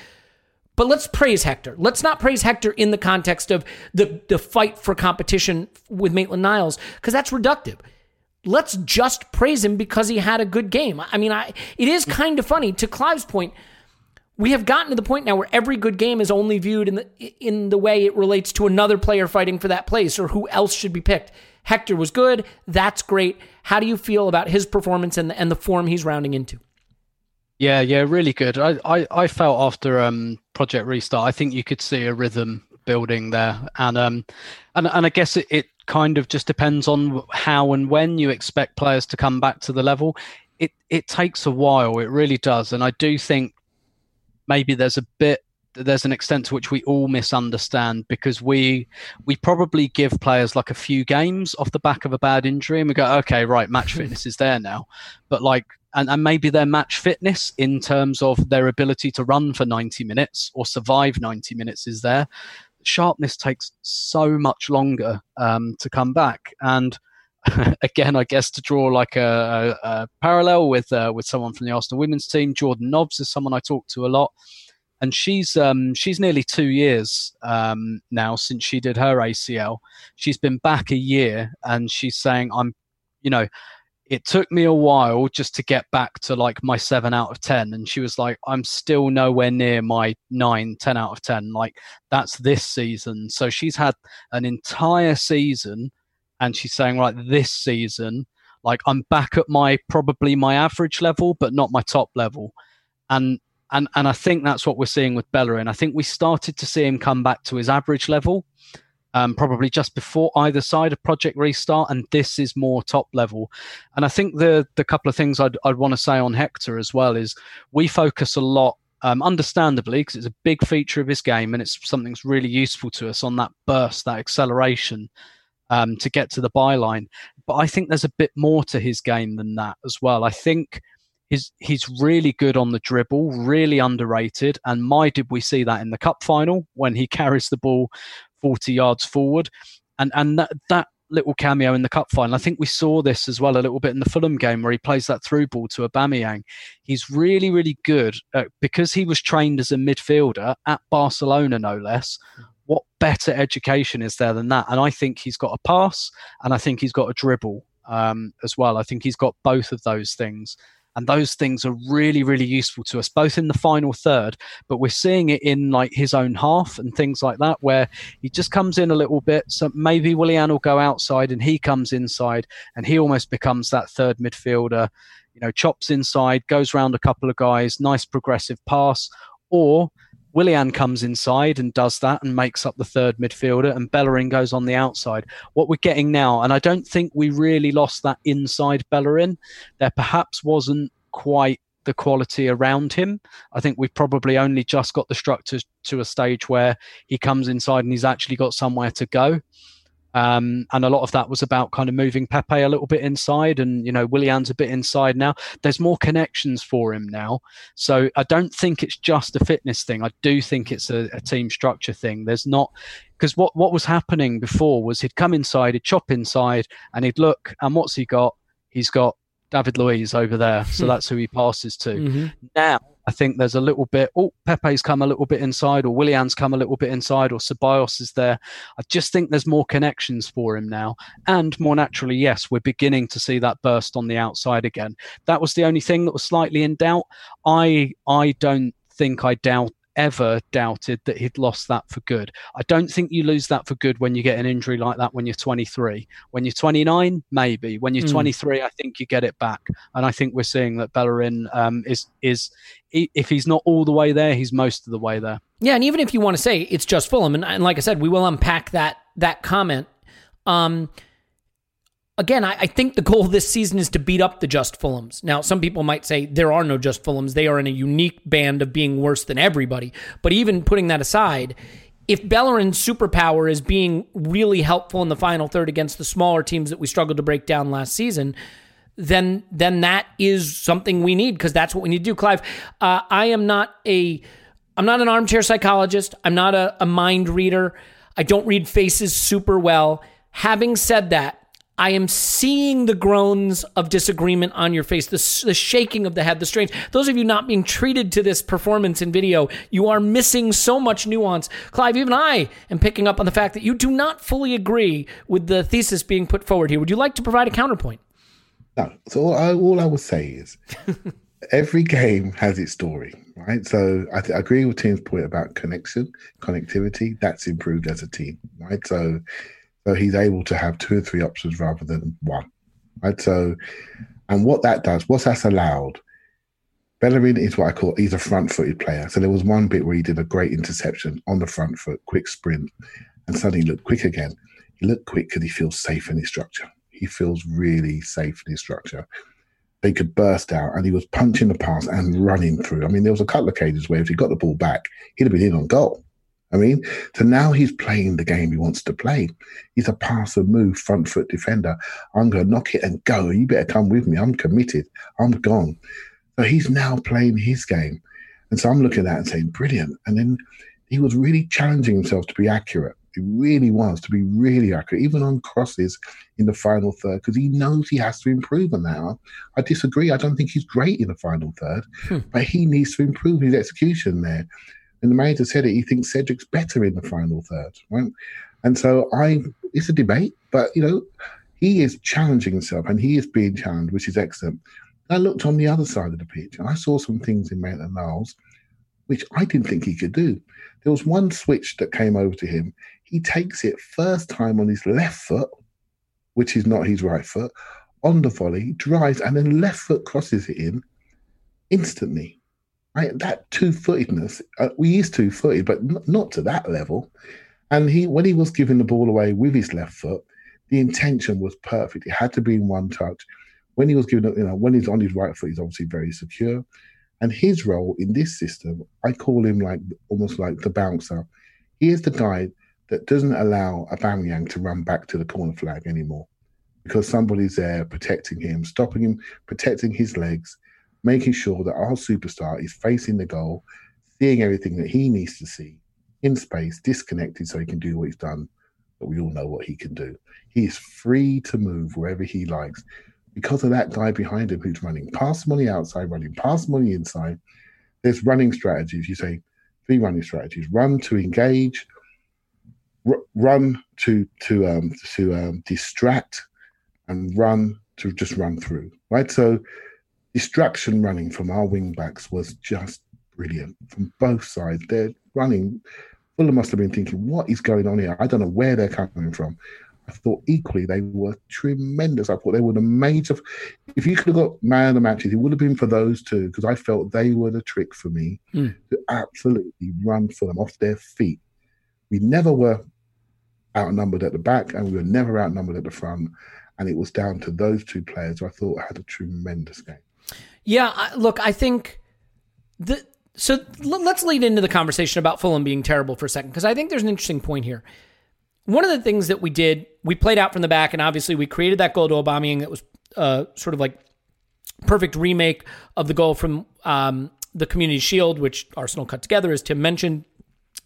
But let's praise Hector. Let's not praise Hector in the context of the, the fight for competition with Maitland Niles, because that's reductive. Let's just praise him because he had a good game. I mean, I it is kind of funny. To Clive's point, we have gotten to the point now where every good game is only viewed in the in the way it relates to another player fighting for that place or who else should be picked. Hector was good. That's great. How do you feel about his performance and the, and the form he's rounding into? Yeah, yeah, really good. I, I, I felt after um, Project Restart, I think you could see a rhythm building there, and um, and and I guess it, it kind of just depends on how and when you expect players to come back to the level. It it takes a while, it really does, and I do think maybe there's a bit there's an extent to which we all misunderstand because we we probably give players like a few games off the back of a bad injury and we go okay right match mm-hmm. fitness is there now. But like and, and maybe their match fitness in terms of their ability to run for 90 minutes or survive 90 minutes is there sharpness takes so much longer um, to come back and again, I guess to draw like a, a, a parallel with uh, with someone from the Arsenal women's team, Jordan Nobbs is someone I talk to a lot, and she's um, she's nearly two years um, now since she did her ACL. She's been back a year, and she's saying, "I'm, you know." It took me a while just to get back to like my seven out of 10. And she was like, I'm still nowhere near my nine, 10 out of 10. Like, that's this season. So she's had an entire season and she's saying right this season like i'm back at my probably my average level but not my top level and and and i think that's what we're seeing with bellerin i think we started to see him come back to his average level um, probably just before either side of project restart and this is more top level and i think the the couple of things i'd, I'd want to say on hector as well is we focus a lot um, understandably because it's a big feature of his game and it's something that's really useful to us on that burst that acceleration um, to get to the byline. But I think there's a bit more to his game than that as well. I think he's he's really good on the dribble, really underrated. And my did we see that in the cup final when he carries the ball 40 yards forward, and and that that little cameo in the cup final. I think we saw this as well a little bit in the Fulham game where he plays that through ball to Aubameyang. He's really, really good at, because he was trained as a midfielder at Barcelona, no less what better education is there than that? And I think he's got a pass and I think he's got a dribble um, as well. I think he's got both of those things. And those things are really, really useful to us, both in the final third, but we're seeing it in like his own half and things like that, where he just comes in a little bit. So maybe Willian will go outside and he comes inside and he almost becomes that third midfielder, you know, chops inside, goes round a couple of guys, nice progressive pass, or Willian comes inside and does that and makes up the third midfielder, and Bellerin goes on the outside. What we're getting now, and I don't think we really lost that inside Bellerin. There perhaps wasn't quite the quality around him. I think we've probably only just got the structure to a stage where he comes inside and he's actually got somewhere to go. Um, and a lot of that was about kind of moving Pepe a little bit inside, and you know Willian's a bit inside now. There's more connections for him now, so I don't think it's just a fitness thing. I do think it's a, a team structure thing. There's not because what what was happening before was he'd come inside, he'd chop inside, and he'd look, and what's he got? He's got David Luiz over there, so hmm. that's who he passes to. Mm-hmm. Now I think there's a little bit, oh, Pepe's come a little bit inside, or Willian's come a little bit inside, or Ceballos is there. I just think there's more connections for him now. And more naturally, yes, we're beginning to see that burst on the outside again. That was the only thing that was slightly in doubt. I I don't think I doubt ever doubted that he'd lost that for good. I don't think you lose that for good when you get an injury like that when you're 23. When you're 29, maybe. When you're mm. 23, I think you get it back. And I think we're seeing that Bellerin um, is is if he's not all the way there, he's most of the way there. Yeah, and even if you want to say it's just Fulham, and, and like I said, we will unpack that that comment. Um, again, I, I, think the goal this season is to beat up the just Fulhams. Now, some people might say there are no just Fulhams. They are in a unique band of being worse than everybody. But even putting that aside, if Bellerin's superpower is being really helpful in the final third against the smaller teams that we struggled to break down last season, then then that is something we need because that's what we need to do. Clive, uh, I am not a I'm not an armchair psychologist. I'm not a, a mind reader. I don't read faces super well. Having said that, I am seeing the groans of disagreement on your face, the, the shaking of the head, the strains. Those of you not being treated to this performance in video, you are missing so much nuance. Clive, even I am picking up on the fact that you do not fully agree with the thesis being put forward here. Would you like to provide a counterpoint? No. So all I, all I would say is every game has its story, right? So I, th- I agree with Tim's point about connection, connectivity. That's improved as a team, right? So so he's able to have two or three options rather than one, right? So, and what that does, what's that's allowed. Bellerin is what I call he's a front-footed player. So there was one bit where he did a great interception on the front foot, quick sprint, and suddenly looked quick again. He looked quick because he feels safe in his structure. He feels really safe in his structure they could burst out and he was punching the pass and running through. I mean, there was a couple of cases where if he got the ball back, he'd have been in on goal. I mean, so now he's playing the game he wants to play. He's a pass and move front foot defender. I'm going to knock it and go. You better come with me. I'm committed. I'm gone. So he's now playing his game. And so I'm looking at that and saying, brilliant. And then he was really challenging himself to be accurate. He really was to be really accurate, even on crosses in the final third, because he knows he has to improve on that. I disagree. I don't think he's great in the final third, hmm. but he needs to improve his execution there. And the manager said it. He thinks Cedric's better in the final third, right? And so I, it's a debate, but you know, he is challenging himself and he is being challenged, which is excellent. I looked on the other side of the pitch and I saw some things in Maitland Niles which I didn't think he could do. There was one switch that came over to him he takes it first time on his left foot, which is not his right foot, on the volley, drives, and then left foot crosses it in instantly. That two footedness, uh, we is two footed, but n- not to that level. And he, when he was giving the ball away with his left foot, the intention was perfect. It had to be in one touch. When he was giving you know, when he's on his right foot, he's obviously very secure. And his role in this system, I call him like almost like the bouncer. He is the guy that doesn't allow Aubameyang to run back to the corner flag anymore because somebody's there protecting him, stopping him, protecting his legs, making sure that our superstar is facing the goal, seeing everything that he needs to see in space, disconnected so he can do what he's done. But we all know what he can do. He is free to move wherever he likes because of that guy behind him who's running past him on the outside, running past him on the inside. There's running strategies. You say three running strategies run to engage, r- run to to um, to um, distract and run to just run through. Right, so distraction running from our wing backs was just brilliant from both sides. They're running. Fulham must have been thinking, "What is going on here? I don't know where they're coming from." I thought equally they were tremendous. I thought they were the major. If you could have got man of the matches, it would have been for those two because I felt they were the trick for me mm. to absolutely run for them off their feet. We never were outnumbered at the back, and we were never outnumbered at the front. And it was down to those two players who I thought had a tremendous game. Yeah, look, I think the so let's lead into the conversation about Fulham being terrible for a second because I think there's an interesting point here. One of the things that we did, we played out from the back, and obviously we created that goal to Aubameyang that was uh, sort of like perfect remake of the goal from um, the Community Shield, which Arsenal cut together, as Tim mentioned,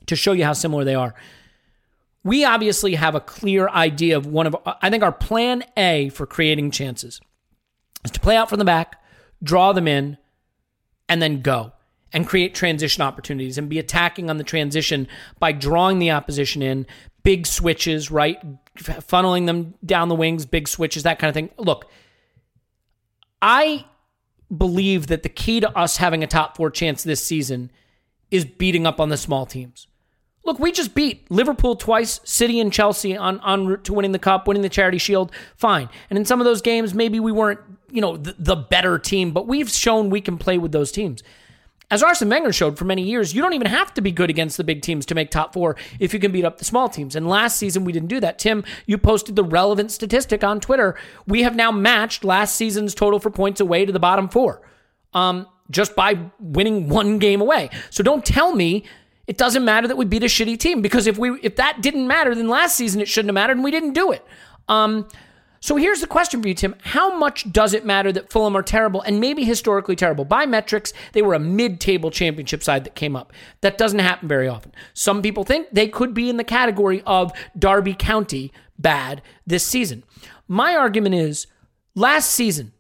to show you how similar they are we obviously have a clear idea of one of, I think our plan A for creating chances is to play out from the back, draw them in, and then go and create transition opportunities and be attacking on the transition by drawing the opposition in, big switches, right? Funneling them down the wings, big switches, that kind of thing. Look, I believe that the key to us having a top four chance this season is beating up on the small teams. Look, we just beat Liverpool twice, City and Chelsea on, on route to winning the cup, winning the Charity Shield. Fine. And in some of those games, maybe we weren't, you know, the, the better team, but we've shown we can play with those teams. As Arsene Wenger showed for many years, you don't even have to be good against the big teams to make top four if you can beat up the small teams. And last season, we didn't do that. Tim, you posted the relevant statistic on Twitter. We have now matched last season's total for points away to the bottom four um, just by winning one game away. So don't tell me it doesn't matter that we beat a shitty team because if we if that didn't matter, then last season it shouldn't have mattered and we didn't do it. Um, So here's the question for you, Tim. How much does it matter that Fulham are terrible and maybe historically terrible? By metrics, they were a mid table championship side that came up. That doesn't happen very often. Some people think they could be in the category of Derby County bad this season. My argument is last season,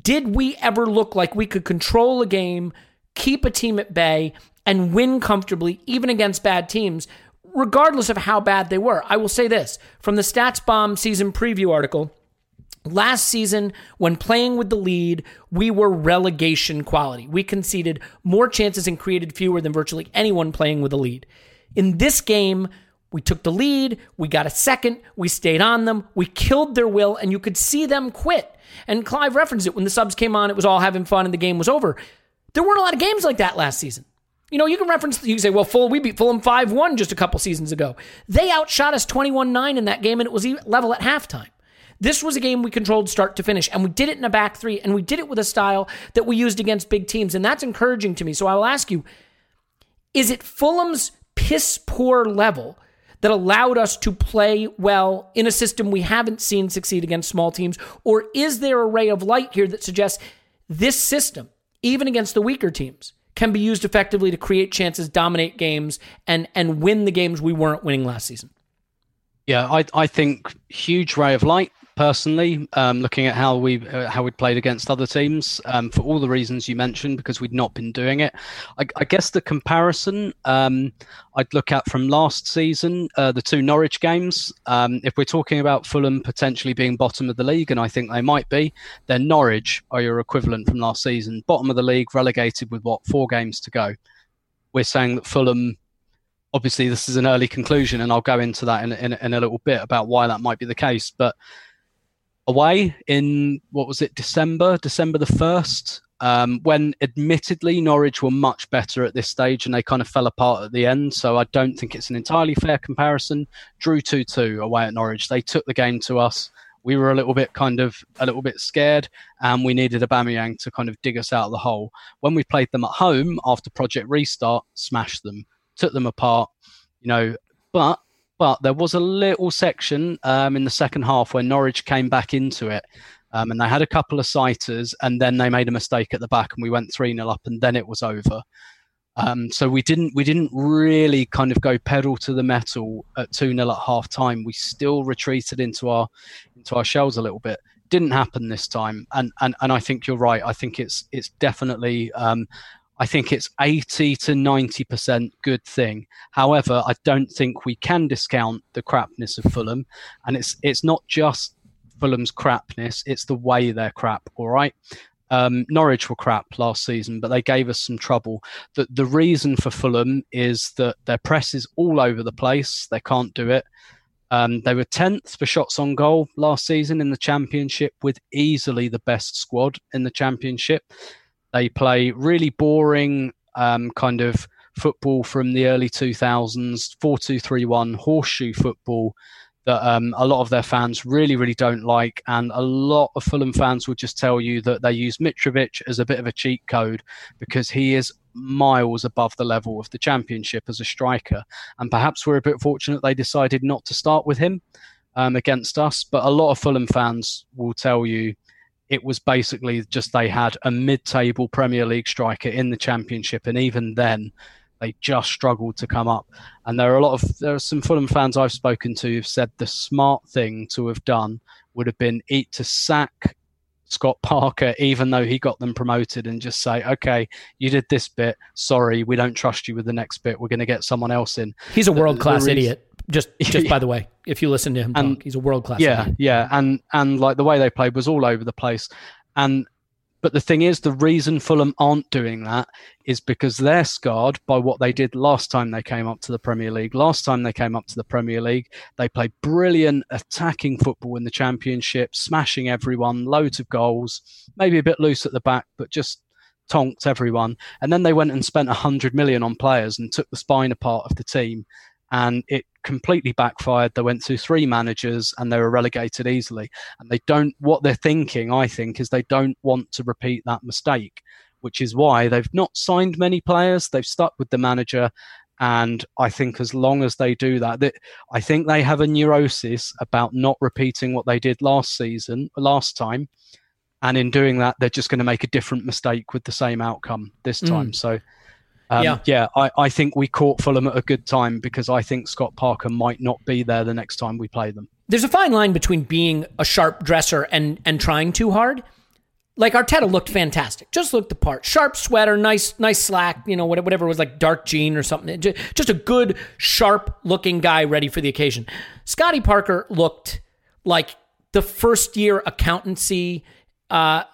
did we ever look like we could control a game, keep a team at bay, and win comfortably, even against bad teams? Regardless of how bad they were. I will say this from the Stats Bomb season preview article. Last season, when playing with the lead, we were relegation quality. We conceded more chances and created fewer than virtually anyone playing with the lead. In this game, we took the lead, we got a second, we stayed on them, we killed their will, and you could see them quit. And Clive referenced it when the subs came on, it was all having fun and the game was over. There weren't a lot of games like that last season. You know, you can reference, you can say, well, full, we beat Fulham 5 1 just a couple seasons ago. They outshot us 21 9 in that game, and it was level at halftime. This was a game we controlled start to finish, and we did it in a back three, and we did it with a style that we used against big teams, and that's encouraging to me. So I will ask you is it Fulham's piss poor level that allowed us to play well in a system we haven't seen succeed against small teams? Or is there a ray of light here that suggests this system, even against the weaker teams, can be used effectively to create chances, dominate games, and and win the games we weren't winning last season. Yeah, I I think huge ray of light personally, um, looking at how we uh, how we'd played against other teams um, for all the reasons you mentioned, because we'd not been doing it. I, I guess the comparison um, I'd look at from last season, uh, the two Norwich games. Um, if we're talking about Fulham potentially being bottom of the league, and I think they might be, then Norwich are your equivalent from last season, bottom of the league, relegated with what four games to go. We're saying that Fulham obviously this is an early conclusion and i'll go into that in, in, in, a little bit about why that might be the case but away in what was it December, December the first, um, when admittedly Norwich were much better at this stage and they kind of fell apart at the end. So I don't think it's an entirely fair comparison. Drew two two away at Norwich. They took the game to us. We were a little bit kind of a little bit scared, and we needed Aubameyang to kind of dig us out of the hole. When we played them at home after Project Restart, smashed them, took them apart. You know, but but there was a little section um, in the second half where Norwich came back into it. Um, and they had a couple of sighters, and then they made a mistake at the back, and we went three 0 up, and then it was over. Um, so we didn't we didn't really kind of go pedal to the metal at two 0 at half time. We still retreated into our into our shells a little bit. Didn't happen this time, and and and I think you're right. I think it's it's definitely um, I think it's 80 to 90% good thing. However, I don't think we can discount the crapness of Fulham. And it's it's not just Fulham's crapness, it's the way they're crap, all right? Um, Norwich were crap last season, but they gave us some trouble. The, the reason for Fulham is that their press is all over the place. They can't do it. Um, they were 10th for shots on goal last season in the championship with easily the best squad in the championship. They play really boring um, kind of football from the early 2000s, 4 2 3 1 horseshoe football that um, a lot of their fans really, really don't like. And a lot of Fulham fans will just tell you that they use Mitrovic as a bit of a cheat code because he is miles above the level of the championship as a striker. And perhaps we're a bit fortunate they decided not to start with him um, against us. But a lot of Fulham fans will tell you it was basically just they had a mid-table Premier League striker in the Championship, and even then, they just struggled to come up. And there are a lot of there are some Fulham fans I've spoken to who've said the smart thing to have done would have been eat to sack Scott Parker, even though he got them promoted, and just say, "Okay, you did this bit. Sorry, we don't trust you with the next bit. We're going to get someone else in." He's a world class idiot. Just, just by the way, if you listen to him and, talk, he's a world class. Yeah, yeah, and and like the way they played was all over the place, and but the thing is, the reason Fulham aren't doing that is because they're scarred by what they did last time they came up to the Premier League. Last time they came up to the Premier League, they played brilliant attacking football in the Championship, smashing everyone, loads of goals, maybe a bit loose at the back, but just tonked everyone. And then they went and spent 100 million on players and took the spine apart of the team and it completely backfired. They went through three managers and they were relegated easily. And they don't, what they're thinking, I think, is they don't want to repeat that mistake, which is why they've not signed many players. They've stuck with the manager And I think as long as they do that, that I think they have a neurosis about not repeating what they did last season, last time. And in doing that, they're just going to make a different mistake with the same outcome this time. Mm. So, um, yeah, yeah I, I think we caught Fulham at a good time because I think Scott Parker might not be there the next time we play them. There's a fine line between being a sharp dresser and and trying too hard like Arteta looked fantastic, just looked the part. Sharp sweater, nice, nice slack, you know, whatever it was like dark jean or something. Just a good, sharp looking guy ready for the occasion. Scotty Parker looked like the first year accountancy uh,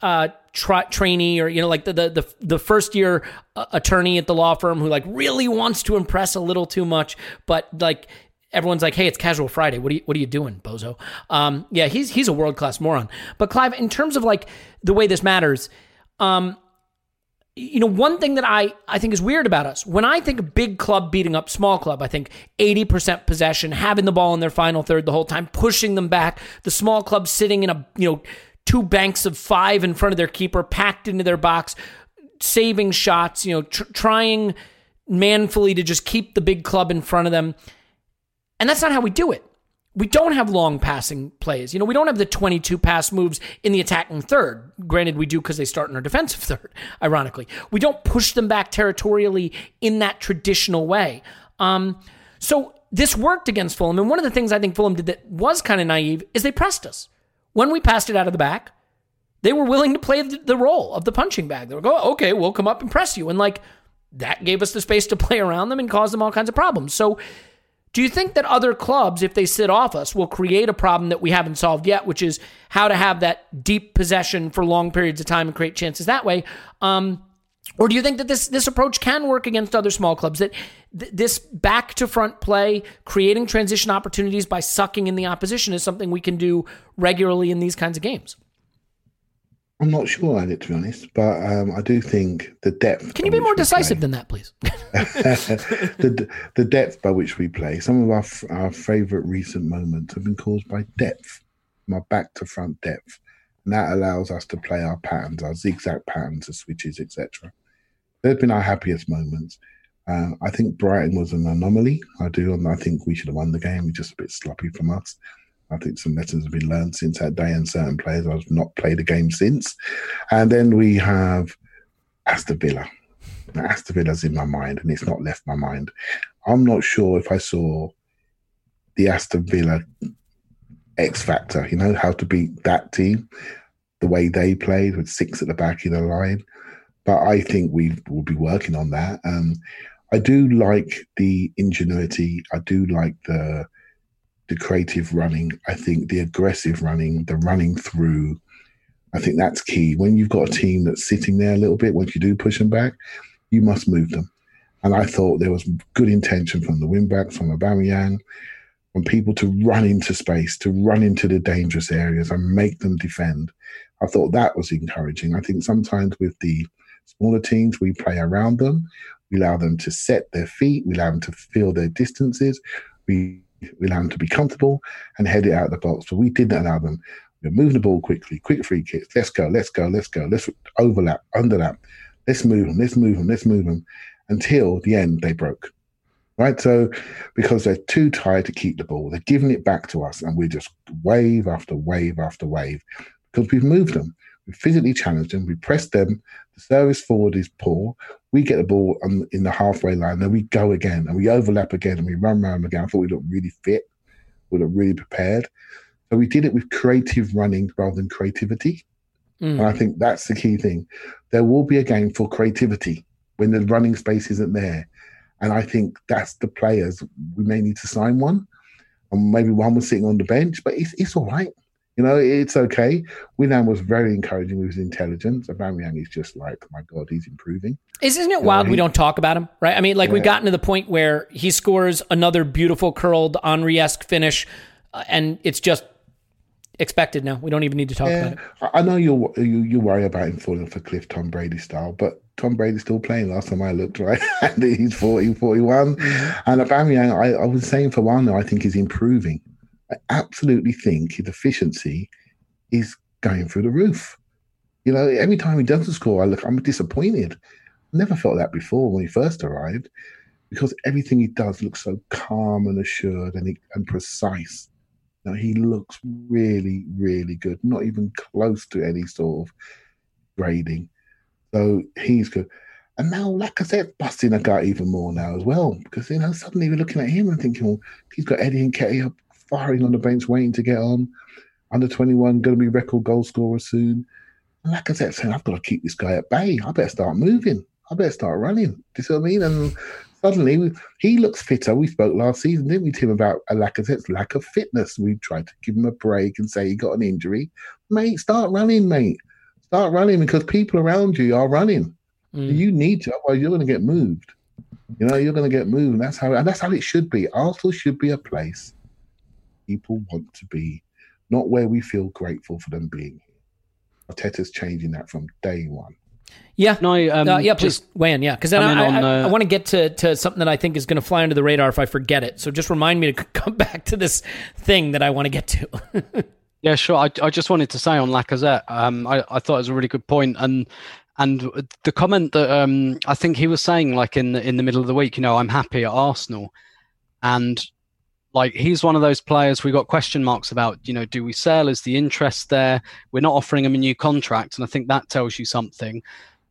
uh, tra- trainee or you know like the, the the the first year uh, attorney at the law firm who like really wants to impress a little too much but like everyone's like, "Hey, it's Casual Friday. What are you What are you doing, bozo?" Um, yeah, he's he's a world class moron. But Clive, in terms of like the way this matters, um, you know, one thing that I I think is weird about us when I think big club beating up small club, I think eighty percent possession, having the ball in their final third the whole time, pushing them back. The small club sitting in a you know two banks of five in front of their keeper, packed into their box, saving shots. You know, tr- trying manfully to just keep the big club in front of them. And that's not how we do it. We don't have long passing plays. You know, we don't have the 22 pass moves in the attacking third. Granted, we do because they start in our defensive third, ironically. We don't push them back territorially in that traditional way. Um, so this worked against Fulham. And one of the things I think Fulham did that was kind of naive is they pressed us. When we passed it out of the back, they were willing to play the role of the punching bag. They were going, okay, we'll come up and press you. And like, that gave us the space to play around them and cause them all kinds of problems. So do you think that other clubs, if they sit off us, will create a problem that we haven't solved yet, which is how to have that deep possession for long periods of time and create chances that way? Um, or do you think that this this approach can work against other small clubs? That th- this back to front play, creating transition opportunities by sucking in the opposition, is something we can do regularly in these kinds of games. I'm not sure at it to be honest, but um, I do think the depth. Can you be more decisive play, than that, please? the the depth by which we play. Some of our our favourite recent moments have been caused by depth, my back to front depth, and that allows us to play our patterns, our zigzag patterns, the switches, etc. They've been our happiest moments. Uh, I think Brighton was an anomaly. I do, and I think we should have won the game. We're just a bit sloppy from us. I think some lessons have been learned since that day, and certain players have not played a game since. And then we have Aston Villa. Now, Aston Villa's in my mind, and it's not left my mind. I'm not sure if I saw the Aston Villa X factor, you know, how to beat that team, the way they played with six at the back in the line. But I think we will be working on that. Um, I do like the ingenuity. I do like the the creative running. I think the aggressive running, the running through, I think that's key. When you've got a team that's sitting there a little bit, once you do push them back, you must move them. And I thought there was good intention from the wingbacks, from Aubameyang, from people to run into space, to run into the dangerous areas and make them defend. I thought that was encouraging. I think sometimes with the smaller teams, we play around them. We allow them to set their feet. We allow them to feel their distances. We we allow them to be comfortable and head it out of the box. But we didn't allow them. We are moving the ball quickly, quick free kicks. Let's go, let's go, let's go. Let's overlap, underlap. Let's move them, let's move them, let's move them until the end they broke. Right? So, because they're too tired to keep the ball, they're giving it back to us, and we're just wave after wave after wave because we've moved them. We physically challenged them, we pressed them. The service forward is poor we get the ball on, in the halfway line, then we go again and we overlap again and we run around again. I thought we looked really fit, we looked really prepared. So we did it with creative running rather than creativity. Mm. And I think that's the key thing. There will be a game for creativity when the running space isn't there. And I think that's the players. We may need to sign one. And maybe one was sitting on the bench, but it's, it's all right. You know, it's okay. Willian was very encouraging with his intelligence. Aubameyang is just like, my God, he's improving. Isn't it wild we don't talk about him, right? I mean, like yeah. we've gotten to the point where he scores another beautiful curled Henry-esque finish, uh, and it's just expected now. We don't even need to talk yeah. about it. I know you you you worry about him falling for Cliff Tom Brady style, but Tom Brady's still playing. Last time I looked, right, and he's 40, 41. Mm-hmm. And Aubameyang, I, I was saying for a while one, I think he's improving. I absolutely think his efficiency is going through the roof. You know, every time he doesn't score, I look, I'm disappointed. Never felt that before when he first arrived. because everything he does looks so calm and assured and, and precise. Now he looks really, really good, not even close to any sort of grading. So he's good. And now Lacazette busting a gut even more now as well, because you know suddenly we're looking at him and thinking, well, he's got Eddie Nketiah firing on the bench, waiting to get on. Under twenty one, going to be record goal scorer soon. And Lacazette saying, I've got to keep this guy at bay. I better start moving. I better start running. Do you see what I mean? And suddenly he looks fitter. We spoke last season, didn't we, Tim, about uh, a Lacazette's lack of fitness. We tried to give him a break and say he got an injury. Mate, start running, mate. Start running because people around you are running. Mm. You need to, otherwise you're going to get moved. You know, you're going to get moved. And that's how and that's how it should be. Arsenal should be a place people want to be, not where we feel grateful for them being here. Arteta's changing that from day one. Yeah, no, um, uh, yeah. Please weigh in. Yeah, because then I, I, I, I want to get to to something that I think is going to fly under the radar if I forget it. So just remind me to come back to this thing that I want to get to. yeah, sure. I, I just wanted to say on Lacazette, um, I, I thought it was a really good point, and and the comment that um, I think he was saying, like in the in the middle of the week, you know, I'm happy at Arsenal, and like he's one of those players we got question marks about. You know, do we sell? Is the interest there? We're not offering him a new contract, and I think that tells you something.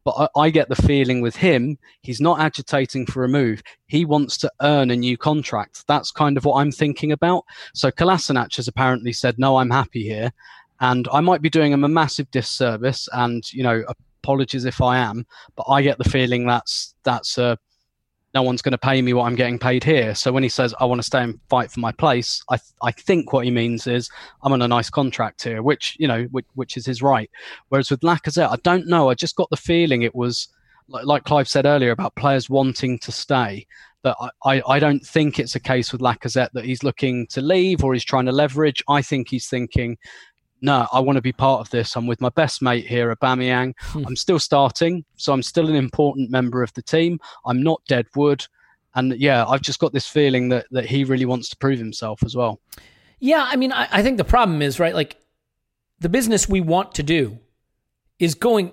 But I, I, get the feeling with him, he's not agitating for a move. He wants to earn a new contract. That's kind of what I'm thinking about. So Kolasinac has apparently said, "No, I'm happy here," and I might be doing him a massive disservice. And you know, apologies if I am, but I get the feeling that's that's a no one's going to pay me what I'm getting paid here. So when he says I want to stay and fight for my place, I th- I think what he means is I'm on a nice contract here, which you know which, which is his right. Whereas with Lacazette, I don't know. I just got the feeling it was like, like Clive said earlier about players wanting to stay. That I, I, I don't think it's a case with Lacazette that he's looking to leave or he's trying to leverage. I think he's thinking no, I want to be part of this. I'm with my best mate here, Aubameyang. Hmm. I'm still starting, so I'm still an important member of the team. I'm not dead wood, and yeah, I've just got this feeling that that he really wants to prove himself as well. Yeah, I mean, I, I think the problem is right. Like the business we want to do is going.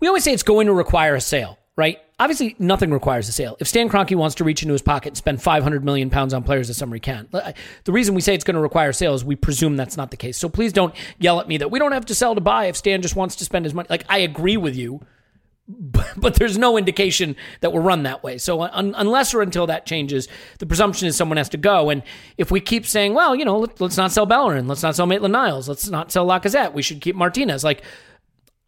We always say it's going to require a sale, right? Obviously nothing requires a sale. If Stan Kroenke wants to reach into his pocket and spend 500 million pounds on players this summer, he can. The reason we say it's going to require sales, we presume that's not the case. So please don't yell at me that we don't have to sell to buy if Stan just wants to spend his money. Like I agree with you, but, but there's no indication that we're run that way. So un, unless or until that changes, the presumption is someone has to go. And if we keep saying, well, you know, let, us not sell Bellerin, let's not sell Maitland Niles, let's not sell Lacazette, we should keep Martinez, like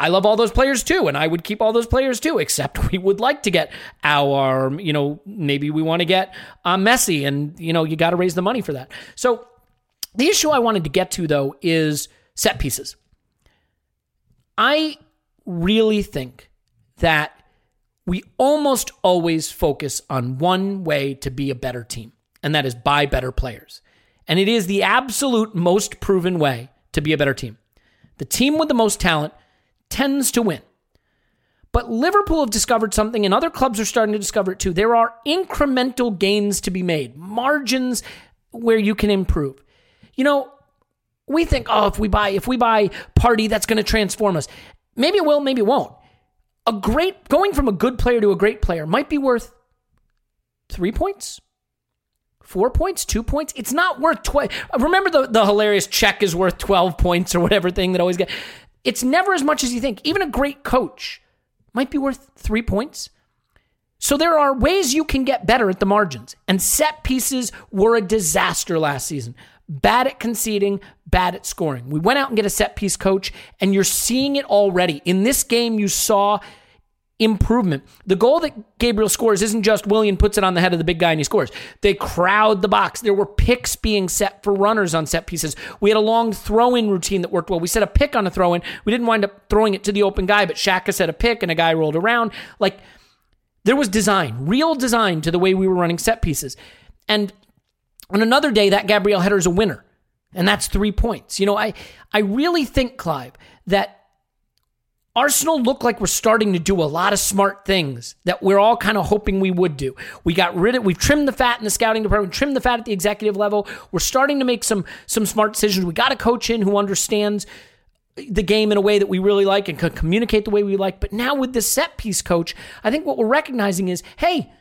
I love all those players too, and I would keep all those players too. Except we would like to get our, you know, maybe we want to get uh, Messi, and you know, you got to raise the money for that. So the issue I wanted to get to though is set pieces. I really think that we almost always focus on one way to be a better team, and that is buy better players. And it is the absolute most proven way to be a better team. The team with the most talent tends to win. But Liverpool have discovered something, and other clubs are starting to discover it too. There are incremental gains to be made, margins where you can improve. You know, we think, oh, if we buy, if we buy Partey, that's going to transform us. Maybe it will, maybe it won't. A great going from a good player to a great player might be worth three points, four points, two points. It's not worth twice. Remember the, the hilarious Cech is worth 12 points or whatever thing that always get. It's never as much as you think. Even a great coach might be worth three points. So there are ways you can get better at the margins. And set pieces were a disaster last season. Bad at conceding, bad at scoring. We went out and get a set piece coach, and you're seeing it already. In this game, you saw improvement. The goal that Gabriel scores isn't just Willian puts it on the head of the big guy and he scores. They crowd the box. There were picks being set for runners on set pieces. We had a long throw in routine that worked well. We set a pick on a throw in. We didn't wind up throwing it to the open guy, but Xhaka set a pick and a guy rolled around. Like there was design, real design to the way we were running set pieces. And on another day, that Gabriel header is a winner. And that's three points. You know, I, I really think, Clive, that Arsenal look like we're starting to do a lot of smart things that we're all kind of hoping we would do. We got rid of, we've trimmed the fat in the scouting department, trimmed the fat at the executive level. We're starting to make some some smart decisions. We got a coach in who understands the game in a way that we really like and can communicate the way we like. But now with the set piece coach, I think what we're recognizing is, hey,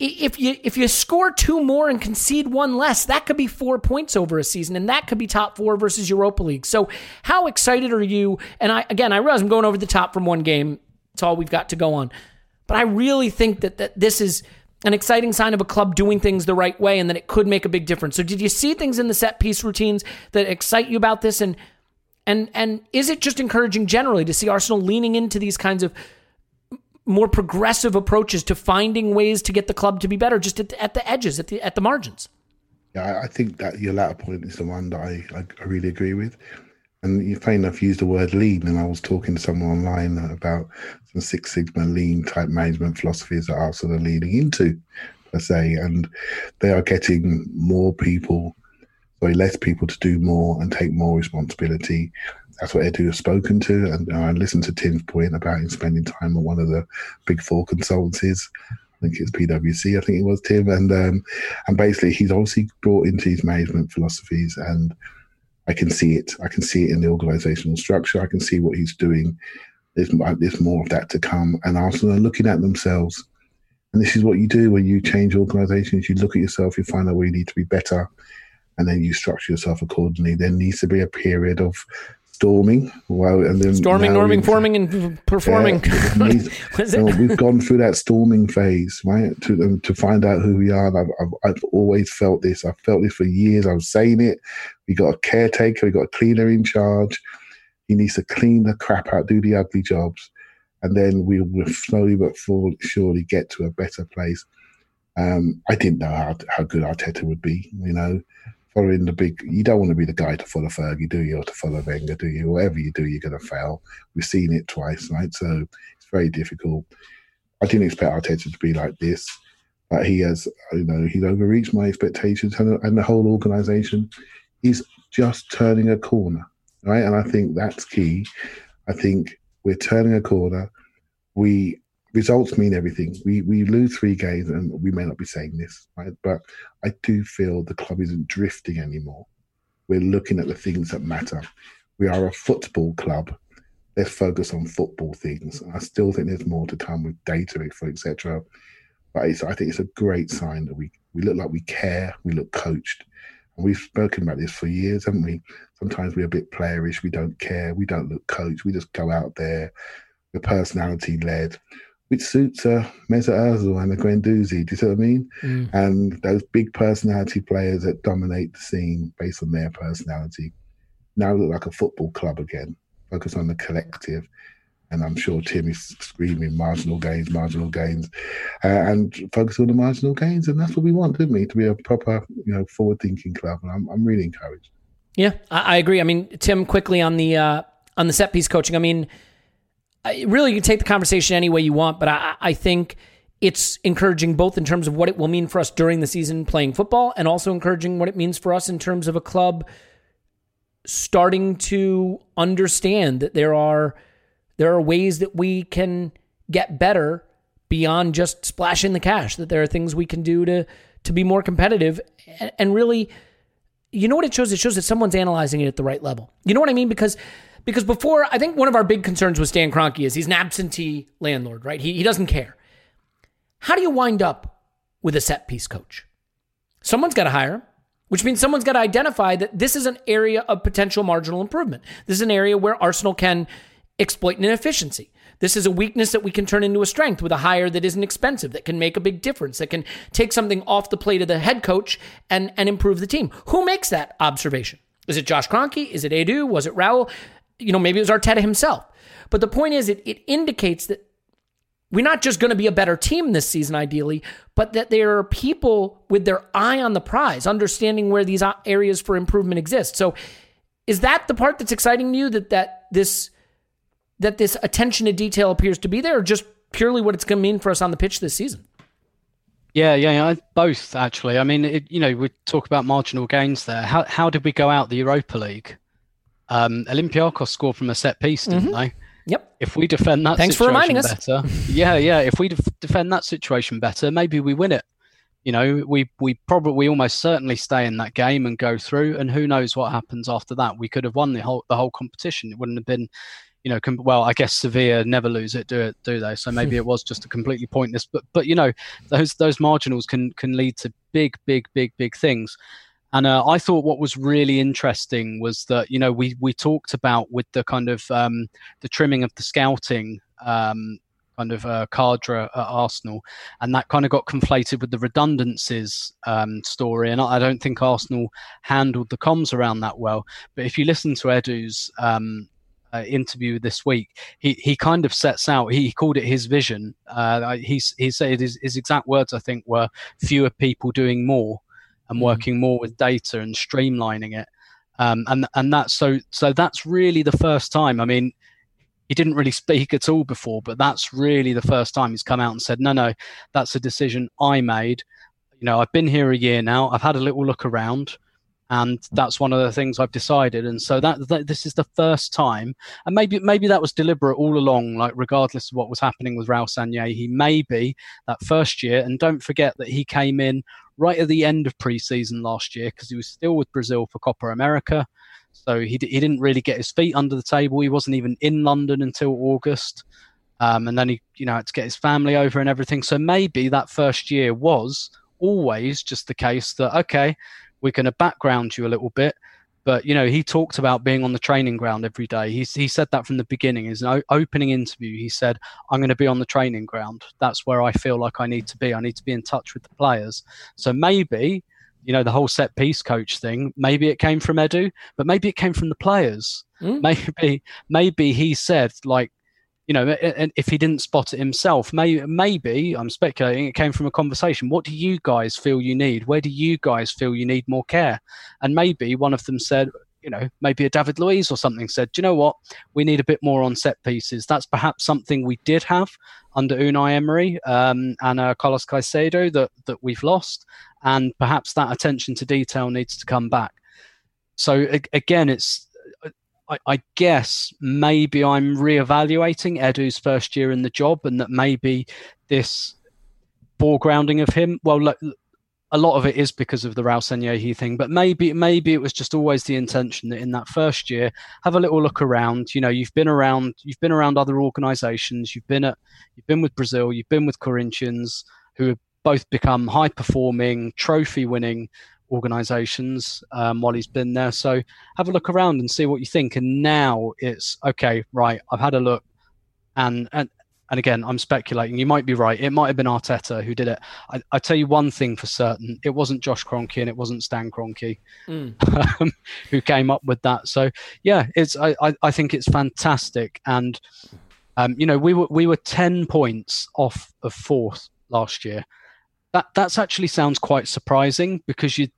if you if you score two more and concede one less, that could be four points over a season, and that could be top four versus Europa League. So, how excited are you? And I again, I realize I'm going over the top from one game. It's all we've got to go on, but I really think that that this is an exciting sign of a club doing things the right way, and that it could make a big difference. So, did you see things in the set piece routines that excite you about this? And and and is it just encouraging generally to see Arsenal leaning into these kinds of more progressive approaches to finding ways to get the club to be better, just at the, at the edges, at the at the margins. Yeah, I think that your latter point is the one that I, I, I really agree with. And you funny enough used the word lean, and I was talking to someone online about some Six Sigma lean type management philosophies that are sort of leaning into, per se, and they are getting more people, sorry, less people to do more and take more responsibility that's what Edu has spoken to. And I listened to Tim's point about him spending time at one of the big four consultancies. I think it's PwC, I think it was Tim. And um, and basically, he's obviously brought into his management philosophies, and I can see it. I can see it in the organizational structure. I can see what he's doing. There's, there's more of that to come. And Arsenal are looking at themselves. And this is what you do when you change organizations. You look at yourself, you find out where you need to be better, and then you structure yourself accordingly. There needs to be a period of storming. Wow, and then storming, norming, forming, and performing. Yeah, we've gone through that storming phase, right? To um, to find out who we are. I've, I've, I've always felt this. I've felt this for years. I was saying it. We got a caretaker. We got a cleaner in charge. He needs to clean the crap out, do the ugly jobs, and then we will slowly but surely get to a better place. Um, I didn't know how how good Arteta would be. You know, following the big. You don't want to be the guy to follow Fergie, do you, or to follow Wenger, do you? Whatever you do, you're going to fail. We've seen it twice, right? So it's very difficult. I didn't expect Arteta to be like this, but he has, you know, he's overreached my expectations, and, and the whole organisation is just turning a corner, right? And I think that's key. I think we're turning a corner. We results mean everything. We we lose three games, and we may not be saying this, right? But I do feel the club isn't drifting anymore. We're looking at the things that matter. We are a football club. Let's focus on football things. I still think there's more to come with data, etc. But I think it's a great sign that we we look like we care. We look coached. And we've spoken about this for years, haven't we? Sometimes we're a bit playerish. We don't care. We don't look coached. We just go out there. We're personality led which suits a Mesut Ozil and a Guendouzi. Do you see what I mean? Mm. And those big personality players that dominate the scene based on their personality now look like a football club again. Focus on the collective. And I'm sure Tim is screaming marginal gains, marginal gains, uh, and focus on the marginal gains. And that's what we want, didn't we? To be a proper, you know, forward-thinking club. And I'm, I'm really encouraged. Yeah, I, I agree. I mean, Tim, quickly on the uh, on the set piece coaching. I mean, really you can take the conversation any way you want, but I, I think it's encouraging both in terms of what it will mean for us during the season playing football and also encouraging what it means for us in terms of a club starting to understand that there are there are ways that we can get better beyond just splashing the cash that there are things we can do to to be more competitive. And, and really you know what it shows? It shows that someone's analyzing it at the right level. You know what i mean? Because because before, I think one of our big concerns with Stan Kroenke is he's an absentee landlord, right? He, he doesn't care. How do you wind up with a set piece coach? Someone's got to hire him, which means someone's got to identify that this is an area of potential marginal improvement. This is an area where Arsenal can exploit an inefficiency. This is a weakness that we can turn into a strength with a hire that isn't expensive, that can make a big difference, that can take something off the plate of the head coach and, and improve the team. Who makes that observation? Is it Josh Kroenke? Is it Edu? Was it Raul? You know, maybe it was Arteta himself. But the point is, it, it indicates that we're not just going to be a better team this season, ideally, but that there are people with their eye on the prize, understanding where these areas for improvement exist. So, is that the part that's exciting to you? That that this that this attention to detail appears to be there, or just purely what it's going to mean for us on the pitch this season? Yeah, yeah, yeah, both actually. I mean, it, you know, we talk about marginal gains there. How how did we go out the Europa League? Um, Olympiacos scored from a set piece, didn't mm-hmm. they? Yep. If we defend that Thanks for reminding us. better, yeah, yeah. If we def- defend that situation better, maybe we win it. you know, we we probably we almost certainly stay in that game and go through, and who knows what happens after that? We could have won the whole the whole competition. It wouldn't have been, you know, com- well, I guess Sevilla never lose it, do it, do they? So maybe it was just a completely pointless. But but you know, those those marginals can can lead to big big big big things. And uh, I thought what was really interesting was that you know we we talked about with the kind of um, the trimming of the scouting um, kind of uh, cadre at Arsenal, and that kind of got conflated with the redundancies um, story. And I don't think Arsenal handled the comms around that well. But if you listen to Edu's um, uh, interview this week, he, he kind of sets out. He called it his vision. Uh, he he said his, his exact words I think were fewer people doing more and working more with data and streamlining it. Um, and and that's so so that's really the first time. I mean, he didn't really speak at all before, but that's really the first time he's come out and said, "No, no, that's a decision I made." You know, I've been here a year now. I've had a little look around, and that's one of the things I've decided. And so that, that this is the first time, and maybe maybe that was deliberate all along. Like regardless of what was happening with Raul Sanllehi, he maybe that first year. And don't forget that he came in right at the end of preseason last year because he was still with Brazil for Copa America. So he, he didn't really get his feet under the table. He wasn't even in London until August. Um, and then he, you know, had to get his family over and everything. So maybe that first year was always just the case that, okay, we're going to background you a little bit. But, you know, he talked about being on the training ground every day. He, he said that from the beginning. His opening interview, he said, I'm going to be on the training ground. That's where I feel like I need to be. I need to be in touch with the players. So maybe you know the whole set piece coach thing maybe it came from edu but maybe it came from the players mm. maybe maybe he said like you know and if he didn't spot it himself maybe maybe i'm speculating it came from a conversation what do you guys feel you need where do you guys feel you need more care and maybe one of them said you know, maybe a David Luiz or something said, do you know what? We need a bit more on set pieces. That's perhaps something we did have under Unai Emery um, and uh, Carlos Carcedo that, that we've lost. And perhaps that attention to detail needs to come back. So again, it's, I, I guess maybe I'm reevaluating Edu's first year in the job and that maybe this foregrounding of him, well, look, a lot of it is because of the Raul Sanllehi thing, but maybe maybe it was just always the intention that in that first year, have a little look around. You know, you've been around, you've been around other organisations, you've been at, you've been with Brazil, you've been with Corinthians, who have both become high performing, trophy winning organisations um, while he's been there. So have a look around and see what you think. And now it's okay, right? I've had a look, and and and again, I'm speculating. You might be right. It might have been Arteta who did it. I, I tell you one thing for certain: it wasn't Josh Kroenke and it wasn't Stan Kroenke mm. who came up with that. So yeah, it's I, I, I think it's fantastic. And um, you know, we were we were ten points off of fourth last year. That that's actually sounds quite surprising because you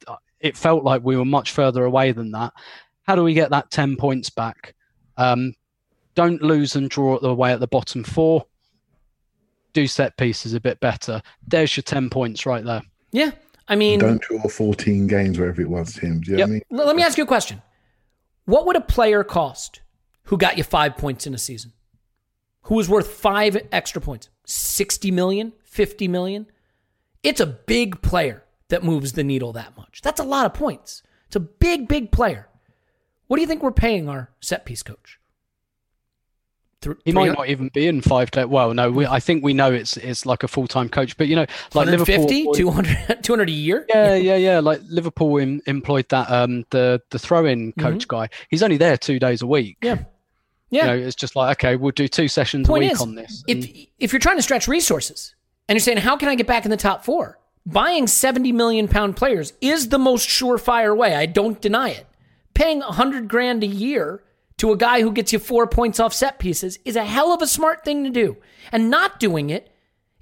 it felt like we were much further away than that. How do we get that ten points back? Um, don't lose and draw away at the bottom four do set pieces a bit better. There's your 10 points right there. Yeah. I mean, don't draw 14 games, wherever it was, Tim. Do you yep. know what I mean? Let me ask you a question. What would a player cost who got you five points in a season? Who was worth five extra points? 60 million? 50 million? It's a big player that moves the needle that much. That's a lot of points. It's a big, big player. What do you think we're paying our set piece coach? Th- he might not even be in five day. Well, no, we, I think we know it's it's like a full time coach, but you know, like Liverpool, 200, 200 a year. Yeah, yeah, yeah. Like Liverpool in, employed that um the the throw in coach mm-hmm. guy. He's only there two days a week. Yeah, yeah. You know, it's just like okay, we'll do two sessions Point a week is, on this. And... If if you're trying to stretch resources and you're saying how can I get back in the top four, buying 70 million pound players is the most surefire way. I don't deny it. Paying 100 grand a year to a guy who gets you four points off set pieces is a hell of a smart thing to do. And not doing it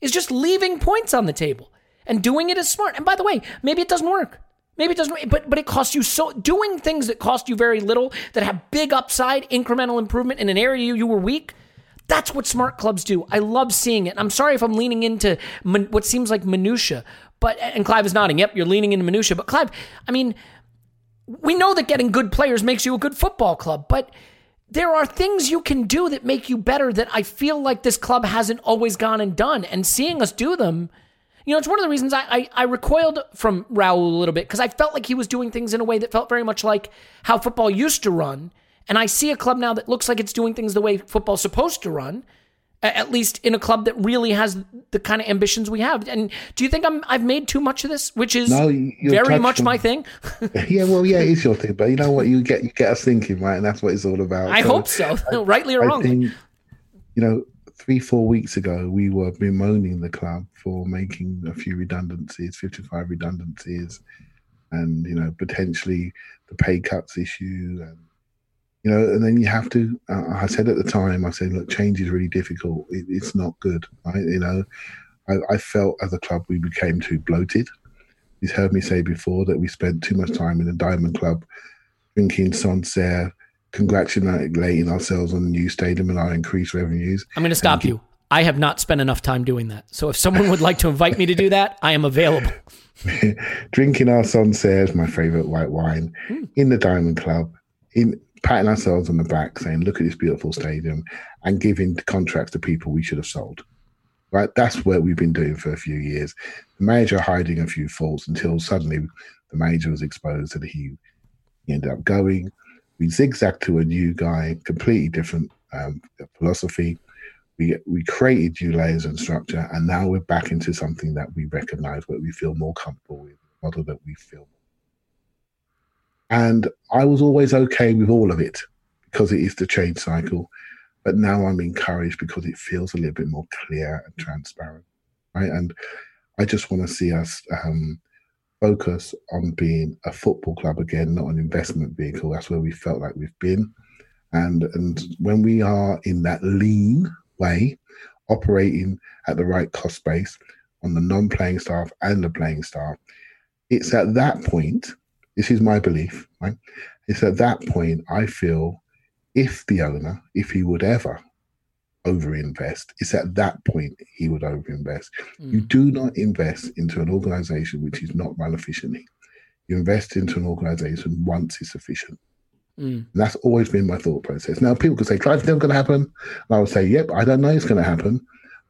is just leaving points on the table. And doing it is smart. And by the way, maybe it doesn't work. Maybe it doesn't, but but it costs you so doing things that cost you very little that have big upside, incremental improvement in an area you, you were weak. That's what smart clubs do. I love seeing it. I'm sorry if I'm leaning into what seems like minutia, but and Clive is nodding. Yep, you're leaning into minutia. But Clive, I mean, we know that getting good players makes you a good football club, but there are things you can do that make you better that I feel like this club hasn't always gone and done. And seeing us do them, You know, it's one of the reasons I, I, I recoiled from Raul a little bit because I felt like he was doing things in a way that felt very much like how football used to run. And I see a club now that looks like it's doing things the way football's supposed to run, at least in a club that really has the kind of ambitions we have. And do you think I'm I've made too much of this, which is No, very much touching- my thing? yeah, well, yeah, it's your thing, but you know what? You get you get us thinking, right? And that's what it's all about. I hope so, rightly or I wrongly. you know, three, four weeks ago, we were bemoaning the club for making a few redundancies, 55 redundancies, and, you know, potentially the pay cuts issue. And, you know, and then you have to, uh, I said at the time, I said, look, change is really difficult. It, it's not good, right? You know, I, I felt as a club we became too bloated. He's heard me say before that we spent too much time in the Diamond Club drinking Sancerre, congratulating ourselves on the new stadium and our increased revenues. I'm going to stop you. I have not spent enough time doing that. So if someone would like to invite me to do that, I am available. drinking our Sancerre, my favorite white wine, in the Diamond Club, in patting ourselves on the back, saying, "Look at this beautiful stadium," and giving contracts to people we should have sold. Right, that's what we've been doing for a few years. The manager hiding a few faults until suddenly the manager was exposed and he, he ended up going. We zigzagged to a new guy, completely different um, philosophy. We we created new layers and structure, and now we're back into something that we recognise, where we feel more comfortable with, model that we feel. And I was always okay with all of it because it is the change cycle. But now I'm encouraged because it feels a little bit more clear and transparent, right? And I just want to see us um, focus on being a football club again, not an investment vehicle. That's where we felt like we've been. And and when we are in that lean way, operating at the right cost base on the non-playing staff and the playing staff, it's at that point. This is my belief, right? It's at that point I feel if the owner, if he would ever overinvest, it's at that point he would overinvest. You do not invest into an organization which is not run efficiently. You invest into an organization once it's efficient. Mm. That's always been my thought process. Now, people could say, Clive, never going to happen. And I would say, yep, I don't know it's going to happen.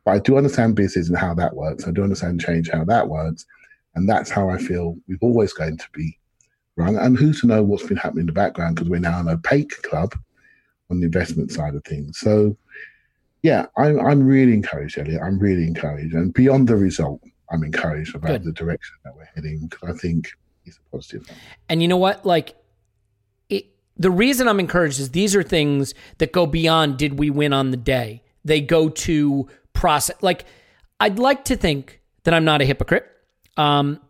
But I do understand business and how that works. I do understand change, how that works. And that's how I feel we're always going to be run. And who's to know what's been happening in the background because we're now an opaque club on the investment side of things. So, yeah, I'm, I'm really encouraged, Elliot. I'm really encouraged. And beyond the result, I'm encouraged about Good. the direction that we're heading because I think it's a positive. And you know what? Like, it, the reason I'm encouraged is these are things that go beyond did we win on the day. They go to process. Like, I'd like to think that I'm not a hypocrite. Um,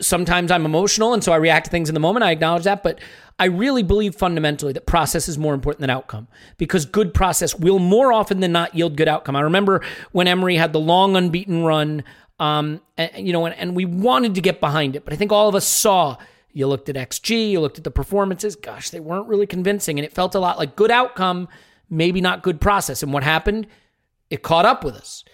sometimes I'm emotional, and so I react to things in the moment. I acknowledge that, but I really believe fundamentally that process is more important than outcome because good process will more often than not yield good outcome. I remember when Emery had the long unbeaten run, um, and, you know, and, and we wanted to get behind it, but I think all of us saw. You looked at XG, you looked at the performances. Gosh, they weren't really convincing, and it felt a lot like good outcome, maybe not good process. And what happened? It caught up with us.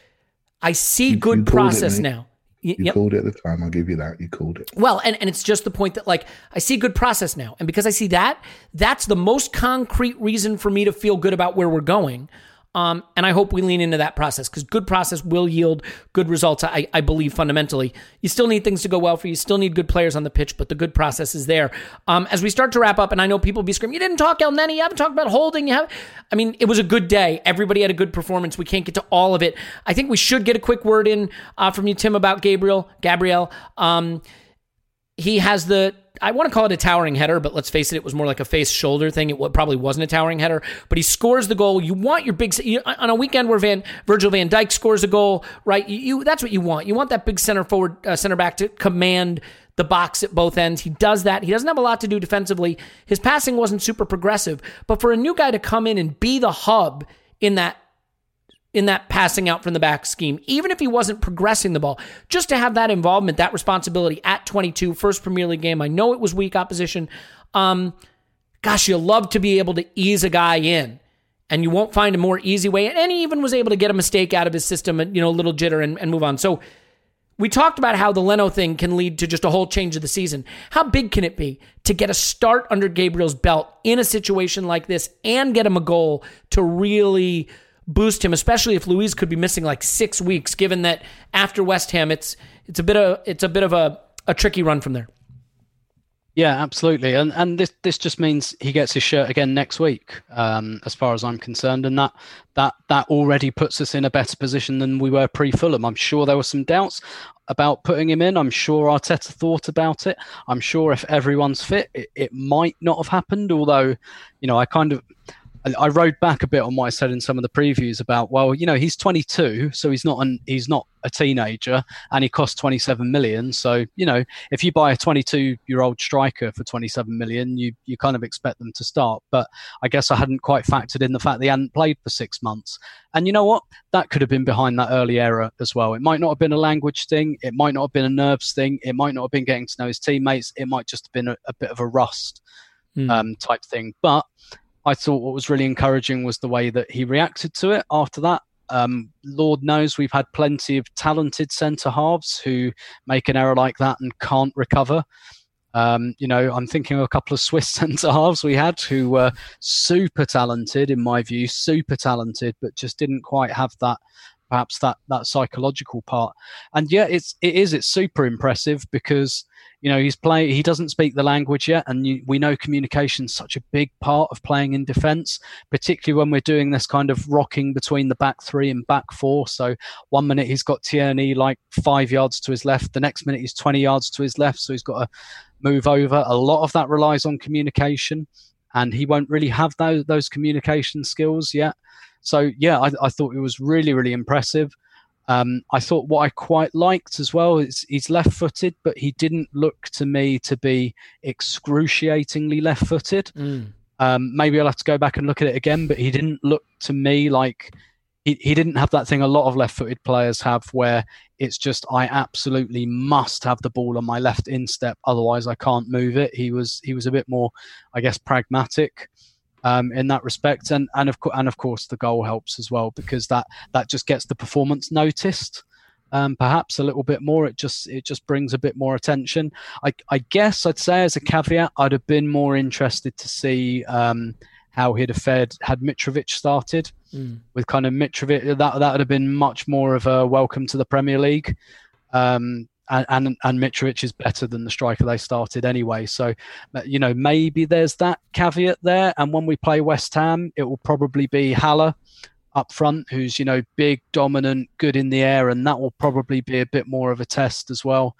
I see good called it, process now. You yep. called it at the time. I'll give you that. You called it. Well, and, and it's just the point that like I see good process now. And because I see that, that's the most concrete reason for me to feel good about where we're going. Um, and I hope we lean into that process because good process will yield good results. I, I believe fundamentally. You still need things to go well for you. You still need good players on the pitch, but the good process is there. Um, as we start to wrap up, and I know people be screaming, "You didn't talk Elneny. You haven't talked about holding. You have." I mean, it was a good day. Everybody had a good performance. We can't get to all of it. I think we should get a quick word in uh, from you, Tim, about Gabriel. Gabriel. Um, he has the I want to call it a towering header, but let's face it, it was more like a face shoulder thing. It probably wasn't a towering header, but he scores the goal. You want your big on a weekend where Van Virgil Van Dijk scores a goal, right? You, you that's what you want. You want that big center forward uh, center back to command the box at both ends. He does that. He doesn't have a lot to do defensively. His passing wasn't super progressive, but for a new guy to come in and be the hub in that in that passing out from the back scheme, even if he wasn't progressing the ball, just to have that involvement, that responsibility at 22, first Premier League game. I know it was weak opposition. Um, gosh, you love to be able to ease a guy in, and you won't find a more easy way. And he even was able to get a mistake out of his system, and you know, a little jitter and, and move on. So we talked about how the Leno thing can lead to just a whole change of the season. How big can it be to get a start under Gabriel's belt in a situation like this and get him a goal to really boost him, especially if Luiz could be missing like six weeks, given that after West Ham, it's it's a bit of it's a bit of a, a tricky run from there. Yeah, absolutely, and and this this just means he gets his shirt again next week, um, as far as I'm concerned, and that that that already puts us in a better position than we were pre Fulham. I'm sure there were some doubts about putting him in. I'm sure Arteta thought about it. I'm sure if everyone's fit, it, it might not have happened. Although, you know, I kind of I rode back a bit on what I said in some of the previews about well, you know, he's 22, so he's not an he's not a teenager, and he costs 27 million. So you know, if you buy a 22 year old striker for 27 million, you you kind of expect them to start. But I guess I hadn't quite factored in the fact they hadn't played for six months. And you know what? That could have been behind that early error as well. It might not have been a language thing. It might not have been a nerves thing. It might not have been getting to know his teammates. It might just have been a, a bit of a rust mm. um, type thing. But I thought what was really encouraging was the way that he reacted to it after that. Um, Lord knows we've had plenty of talented centre halves who make an error like that and can't recover. Um, you know, I'm thinking of a couple of Swiss centre halves we had who were super talented, in my view, super talented, but just didn't quite have that perhaps that that psychological part. And yeah, it's it is it's super impressive because you know he's playing he doesn't speak the language yet and you, we know communication is such a big part of playing in defense particularly when we're doing this kind of rocking between the back three and back four. So one minute he's got Tierney like five yards to his left the next minute he's 20 yards to his left so he's got to move over. A lot of that relies on communication and he won't really have those those communication skills yet. So yeah, I, I thought it was really really impressive. Um, I thought what I quite liked as well is he's left footed, but he didn't look to me to be excruciatingly left footed. Mm. Um, maybe I'll have to go back and look at it again, but he didn't look to me like he, he didn't have that thing a lot of left footed players have where it's just I absolutely must have the ball on my left instep, otherwise I can't move it. He was he was a bit more, I guess, pragmatic um, in that respect. And and of course and of course the goal helps as well because that that just gets the performance noticed. Um, perhaps a little bit more. It just it just brings a bit more attention. I, I guess I'd say as a caveat, I'd have been more interested to see um, how he'd have fared had Mitrovic started mm. with kind of Mitrovic. That that would have been much more of a welcome to the Premier League. Um, and, and and Mitrovic is better than the striker they started anyway. So, you know, maybe there's that caveat there. And when we play West Ham, it will probably be Haller up front, who's you know big, dominant, good in the air, and that will probably be a bit more of a test as well.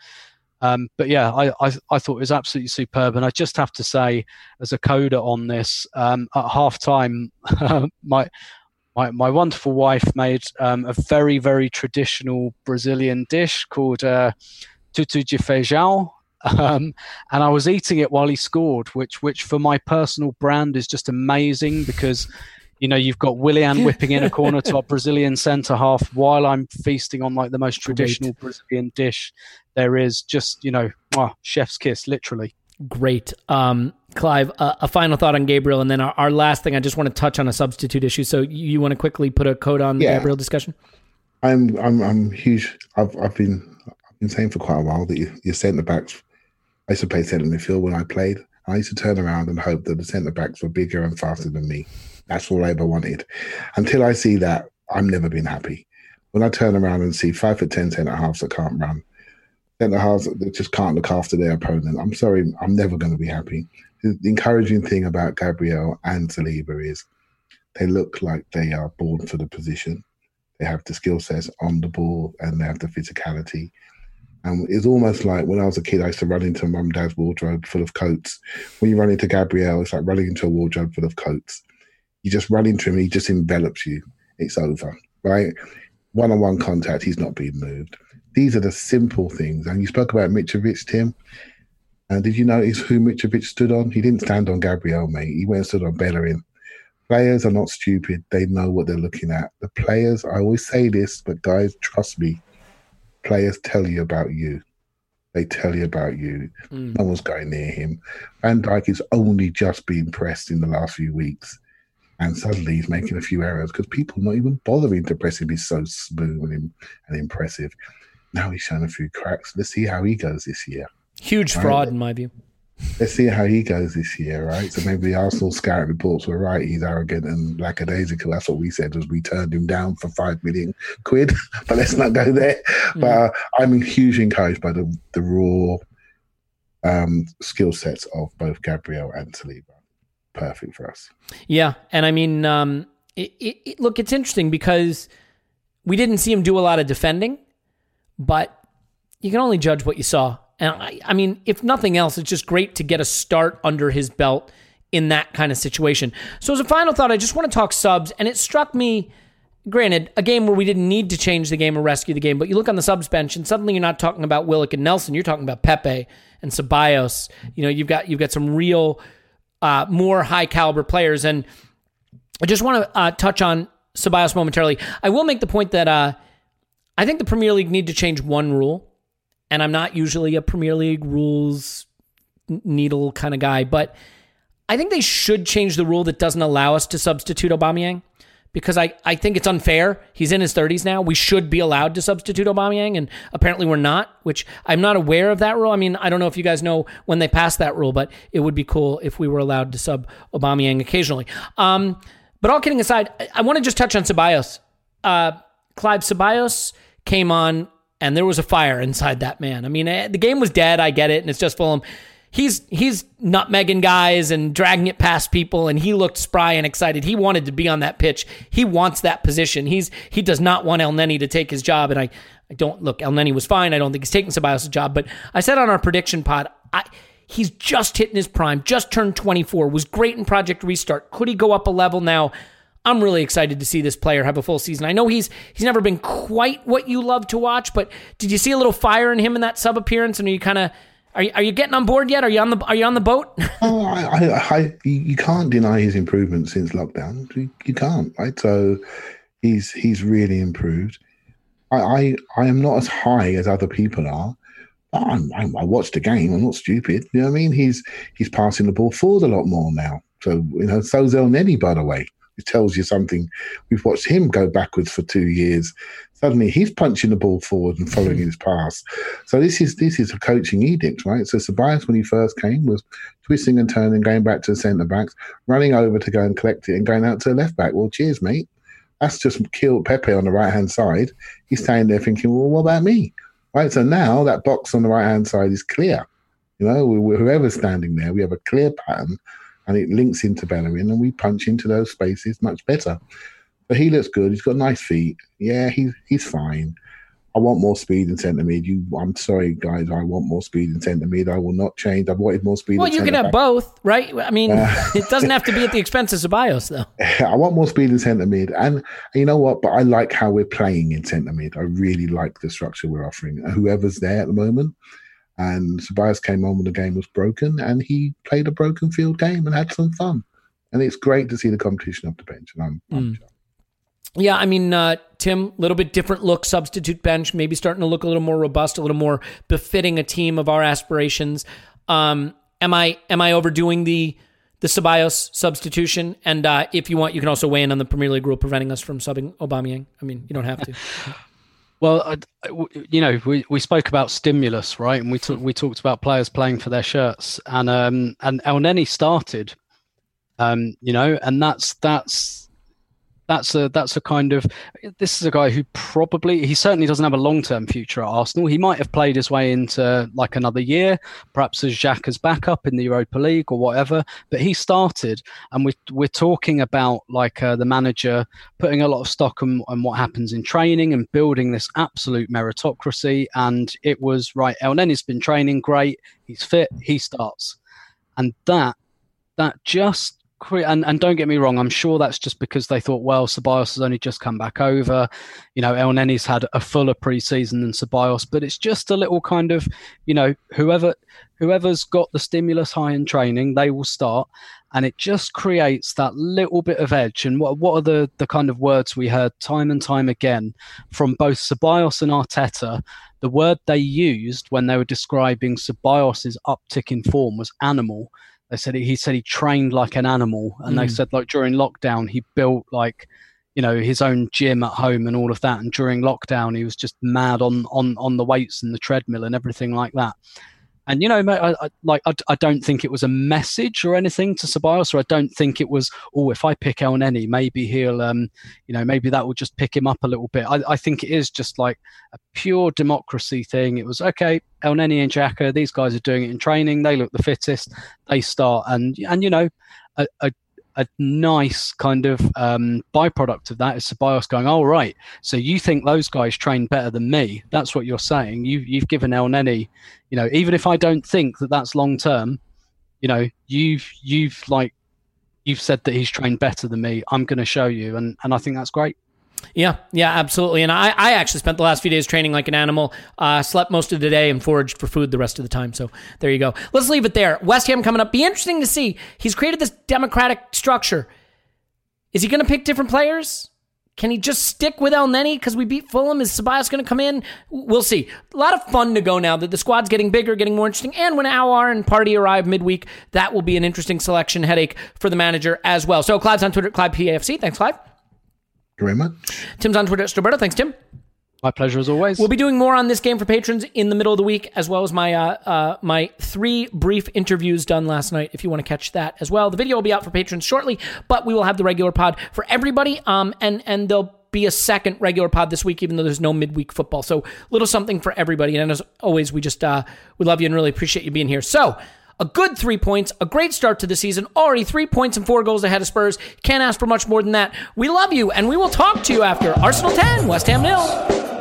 Um, but yeah, I, I, I thought it was absolutely superb, and I just have to say, as a coda on this, um, at half time, my my, my wonderful wife made um, a very, very traditional Brazilian dish called uh, tutu de feijão. Um, and I was eating it while he scored, which, which for my personal brand is just amazing because, you know, you've got Willian whipping in a corner to a Brazilian centre half while I'm feasting on like the most traditional Great. Brazilian dish there is. Just, you know, oh, chef's kiss, literally. Great. Um, Clive, uh, a final thought on Gabriel, and then our, our, last thing. I just want to touch on a substitute issue. So you, you want to quickly put a code on the yeah. Gabriel discussion? I'm I'm I'm huge. I've I've been I've been saying for quite a while that you, your centre backs. I used to play centre midfield when I played. I used to turn around and hope that the centre backs were bigger and faster than me. That's all I ever wanted. Until I see that, I'm never been happy. When I turn around and see five foot ten centre halves that can't run, centre halves that just can't look after their opponent, I'm sorry, I'm never going to be happy the encouraging thing about Gabriel and Saliba is they look like they are born for the position. They have the skill sets on the ball and they have the physicality. And it's almost like when I was a kid, I used to run into mum dad's wardrobe full of coats. When you run into Gabriel, it's like running into a wardrobe full of coats. You just run into him, he just envelops you. It's over, right? One on one contact, he's not being moved. These are the simple things. And you spoke about Mitrovic, Tim. And did you notice who Mitrovic stood on? He didn't stand on Gabriel, mate. He went and stood on Bellerin. Players are not stupid. They know what they're looking at. The players, I always say this, but guys, trust me, players tell you about you. They tell you about you. Mm. No one's going near him. Van Dijk is only just being pressed in the last few weeks. And suddenly he's making a few errors because people are not even bothering to press him. He's so smooth and, and impressive. Now he's showing a few cracks. Let's see how he goes this year. Huge fraud, in my view. let's see how he goes this year, right? So maybe the Arsenal scout reports were right. He's arrogant and lackadaisical. That's what we said as we turned him down for five million quid. but let's not go there. Mm. But uh, I'm hugely encouraged by the the raw um, skill sets of both Gabriel and Saliba. Perfect for us. Yeah, and I mean, um, it, it, look, it's interesting because we didn't see him do a lot of defending, but you can only judge what you saw. And I, I mean, if nothing else, it's just great to get a start under his belt in that kind of situation. So, as a final thought, I just want to talk subs, and it struck me. Granted, a game where we didn't need to change the game or rescue the game, but you look on the subs bench, and suddenly you're not talking about Willock and Nelson. You're talking about Pepe and Ceballos. You know, you've got you've got some real uh, more high caliber players, and I just want to uh, touch on Ceballos momentarily. I will make the point that uh, I think the Premier League need to change one rule, and I'm not usually a Premier League rules needle kind of guy, but I think they should change the rule that doesn't allow us to substitute Aubameyang because I, I think it's unfair. He's in his 30s now. We should be allowed to substitute Aubameyang, and apparently we're not, which I'm not aware of that rule. I mean, I don't know if you guys know when they passed that rule, but it would be cool if we were allowed to sub Aubameyang occasionally. Um, but all kidding aside, I, I want to just touch on Ceballos. Uh, Clive Ceballos came on, and there was a fire inside that man. I mean, eh, the game was dead. I get it, and it's just Fulham he's he's nutmegging guys and dragging it past people and he looked spry and excited. He wanted to be on that pitch. He wants that position. He's he does not want Elneny to take his job. And I, I don't look, Elneny was fine. I don't think he's taking Ceballos' job. But I said on our prediction pod, I he's just hitting his prime, just turned 24, was great in Project Restart. Could he go up a level now? I'm really excited to see this player have a full season. I know he's he's never been quite what you love to watch, but did you see a little fire in him in that sub appearance? And are you kind of are you, are you getting on board yet? Are you on the Are you on the boat? oh, I, I, I, you can't deny his improvement since lockdown. You, you, can't, right? So he's he's really improved. I, I, I am not as high as other people are. I'm, i watched the game. I'm not stupid. You know what I mean? He's he's passing the ball forward a lot more now. So you know, so's Elneny, by the way. It tells you something. We've watched him go backwards for two years. Suddenly he's punching the ball forward and following his pass. So this is this is a coaching edict, right? So Ceballos, when he first came, was twisting and turning, going back to the centre backs, running over to go and collect it, and going out to the left back. Well, cheers, mate. That's just killed Pepe on the right hand side. He's standing there thinking, well, what about me? Right. So now that box on the right hand side is clear. You know, whoever's standing there, we have a clear pattern and it links into Bellerin, and we punch into those spaces much better. But he looks good. He's got nice feet. Yeah, he's he's fine. I want more speed in centre mid. You, I'm sorry, guys. I want more speed in centre mid. I will not change. I've wanted more speed. Well, you can have back. both, right? I mean, uh, it doesn't have to be at the expense of Ceballos, though. I want more speed in centre mid, and you know what? But I like how we're playing in centre mid. I really like the structure we're offering. Whoever's there at the moment, and Ceballos came on when the game was broken, and he played a broken field game and had some fun. And it's great to see the competition off the bench. And I'm, I'm mm. yeah, I mean, uh, Tim, a little bit different look, substitute bench, maybe starting to look a little more robust, a little more befitting a team of our aspirations. Um, am I am I overdoing the the Ceballos substitution? And uh, if you want, you can also weigh in on the Premier League rule preventing us from subbing Aubameyang. I mean, you don't have to. Well, you know, we, we spoke about stimulus, right? And we talked we talked about players playing for their shirts, and um and El Elneny started, um, you know, and that's that's that's a that's a kind of this is a guy who probably he certainly doesn't have a long term future at Arsenal. He might have played his way into like another year, perhaps as Xhaka's backup in the Europa League or whatever. But he started, and we're we're talking about like uh, the manager putting a lot of stock on, on what happens in training and building this absolute meritocracy. And it was right. Elneny's been training great. He's fit. He starts, and that that just and, and don't get me wrong, I'm sure that's just because they thought, well, Ceballos has only just come back over. You know, Elneny's had a fuller preseason than Ceballos, but it's just a little kind of, you know, whoever whoever's got the stimulus high in training, they will start. And it just creates that little bit of edge. And what what are the the kind of words we heard time and time again from both Ceballos and Arteta? The word they used when they were describing Ceballos' uptick in form was animal they said he, he said he trained like an animal, and mm. they said like during lockdown he built like you know his own gym at home and all of that. And during lockdown he was just mad on on on the weights and the treadmill and everything like that. And you know, I, I, like I, I, don't think it was a message or anything to Ceballos, or I don't think it was, oh, if I pick Elneny, maybe he'll, um, you know, maybe that will just pick him up a little bit. I, I think it is just like a pure democracy thing. It was okay, El Elneny and Xhaka, these guys are doing it in training. They look the fittest. They start, and and you know, a, a a nice kind of um, byproduct of that is Ceballos going, "All oh, so you think those guys train better than me? That's what you're saying. You, you've given Elneny, you know, even if I don't think that that's long term, you know, you've you've like you've said that he's trained better than me. I'm going to show you, and and I think that's great. Yeah, yeah, absolutely. And I, I actually spent the last few days training like an animal, uh, slept most of the day and foraged for food the rest of the time. So there you go. Let's leave it there. West Ham coming up. Be interesting to see. He's created this democratic structure. Is he going to pick different players? Can he just stick with El Elneny because we beat Fulham? Is Ceballos going to come in? We'll see. A lot of fun to go now that the squad's getting bigger, getting more interesting. And when Aouar and Partey arrive midweek, that will be an interesting selection headache for the manager as well. So Clive's on Twitter, Clive PAFC. Thanks, Clive you very much. Tim's on Twitter, Stillberto. Thanks, Tim. My pleasure as always. We'll be doing more on this game for patrons in the middle of the week, as well as my uh, uh, my three brief interviews done last night. If you want to catch that as well, the video will be out for patrons shortly, but we will have the regular pod for everybody. Um, and and there'll be a second regular pod this week, even though there's no midweek football. So little something for everybody. And as always, we just uh, we love you and really appreciate you being here. So a good three points, a great start to the season, already three points and four goals ahead of Spurs. Can't ask for much more than that. We love you, and we will talk to you after Arsenal 10, West Ham nil.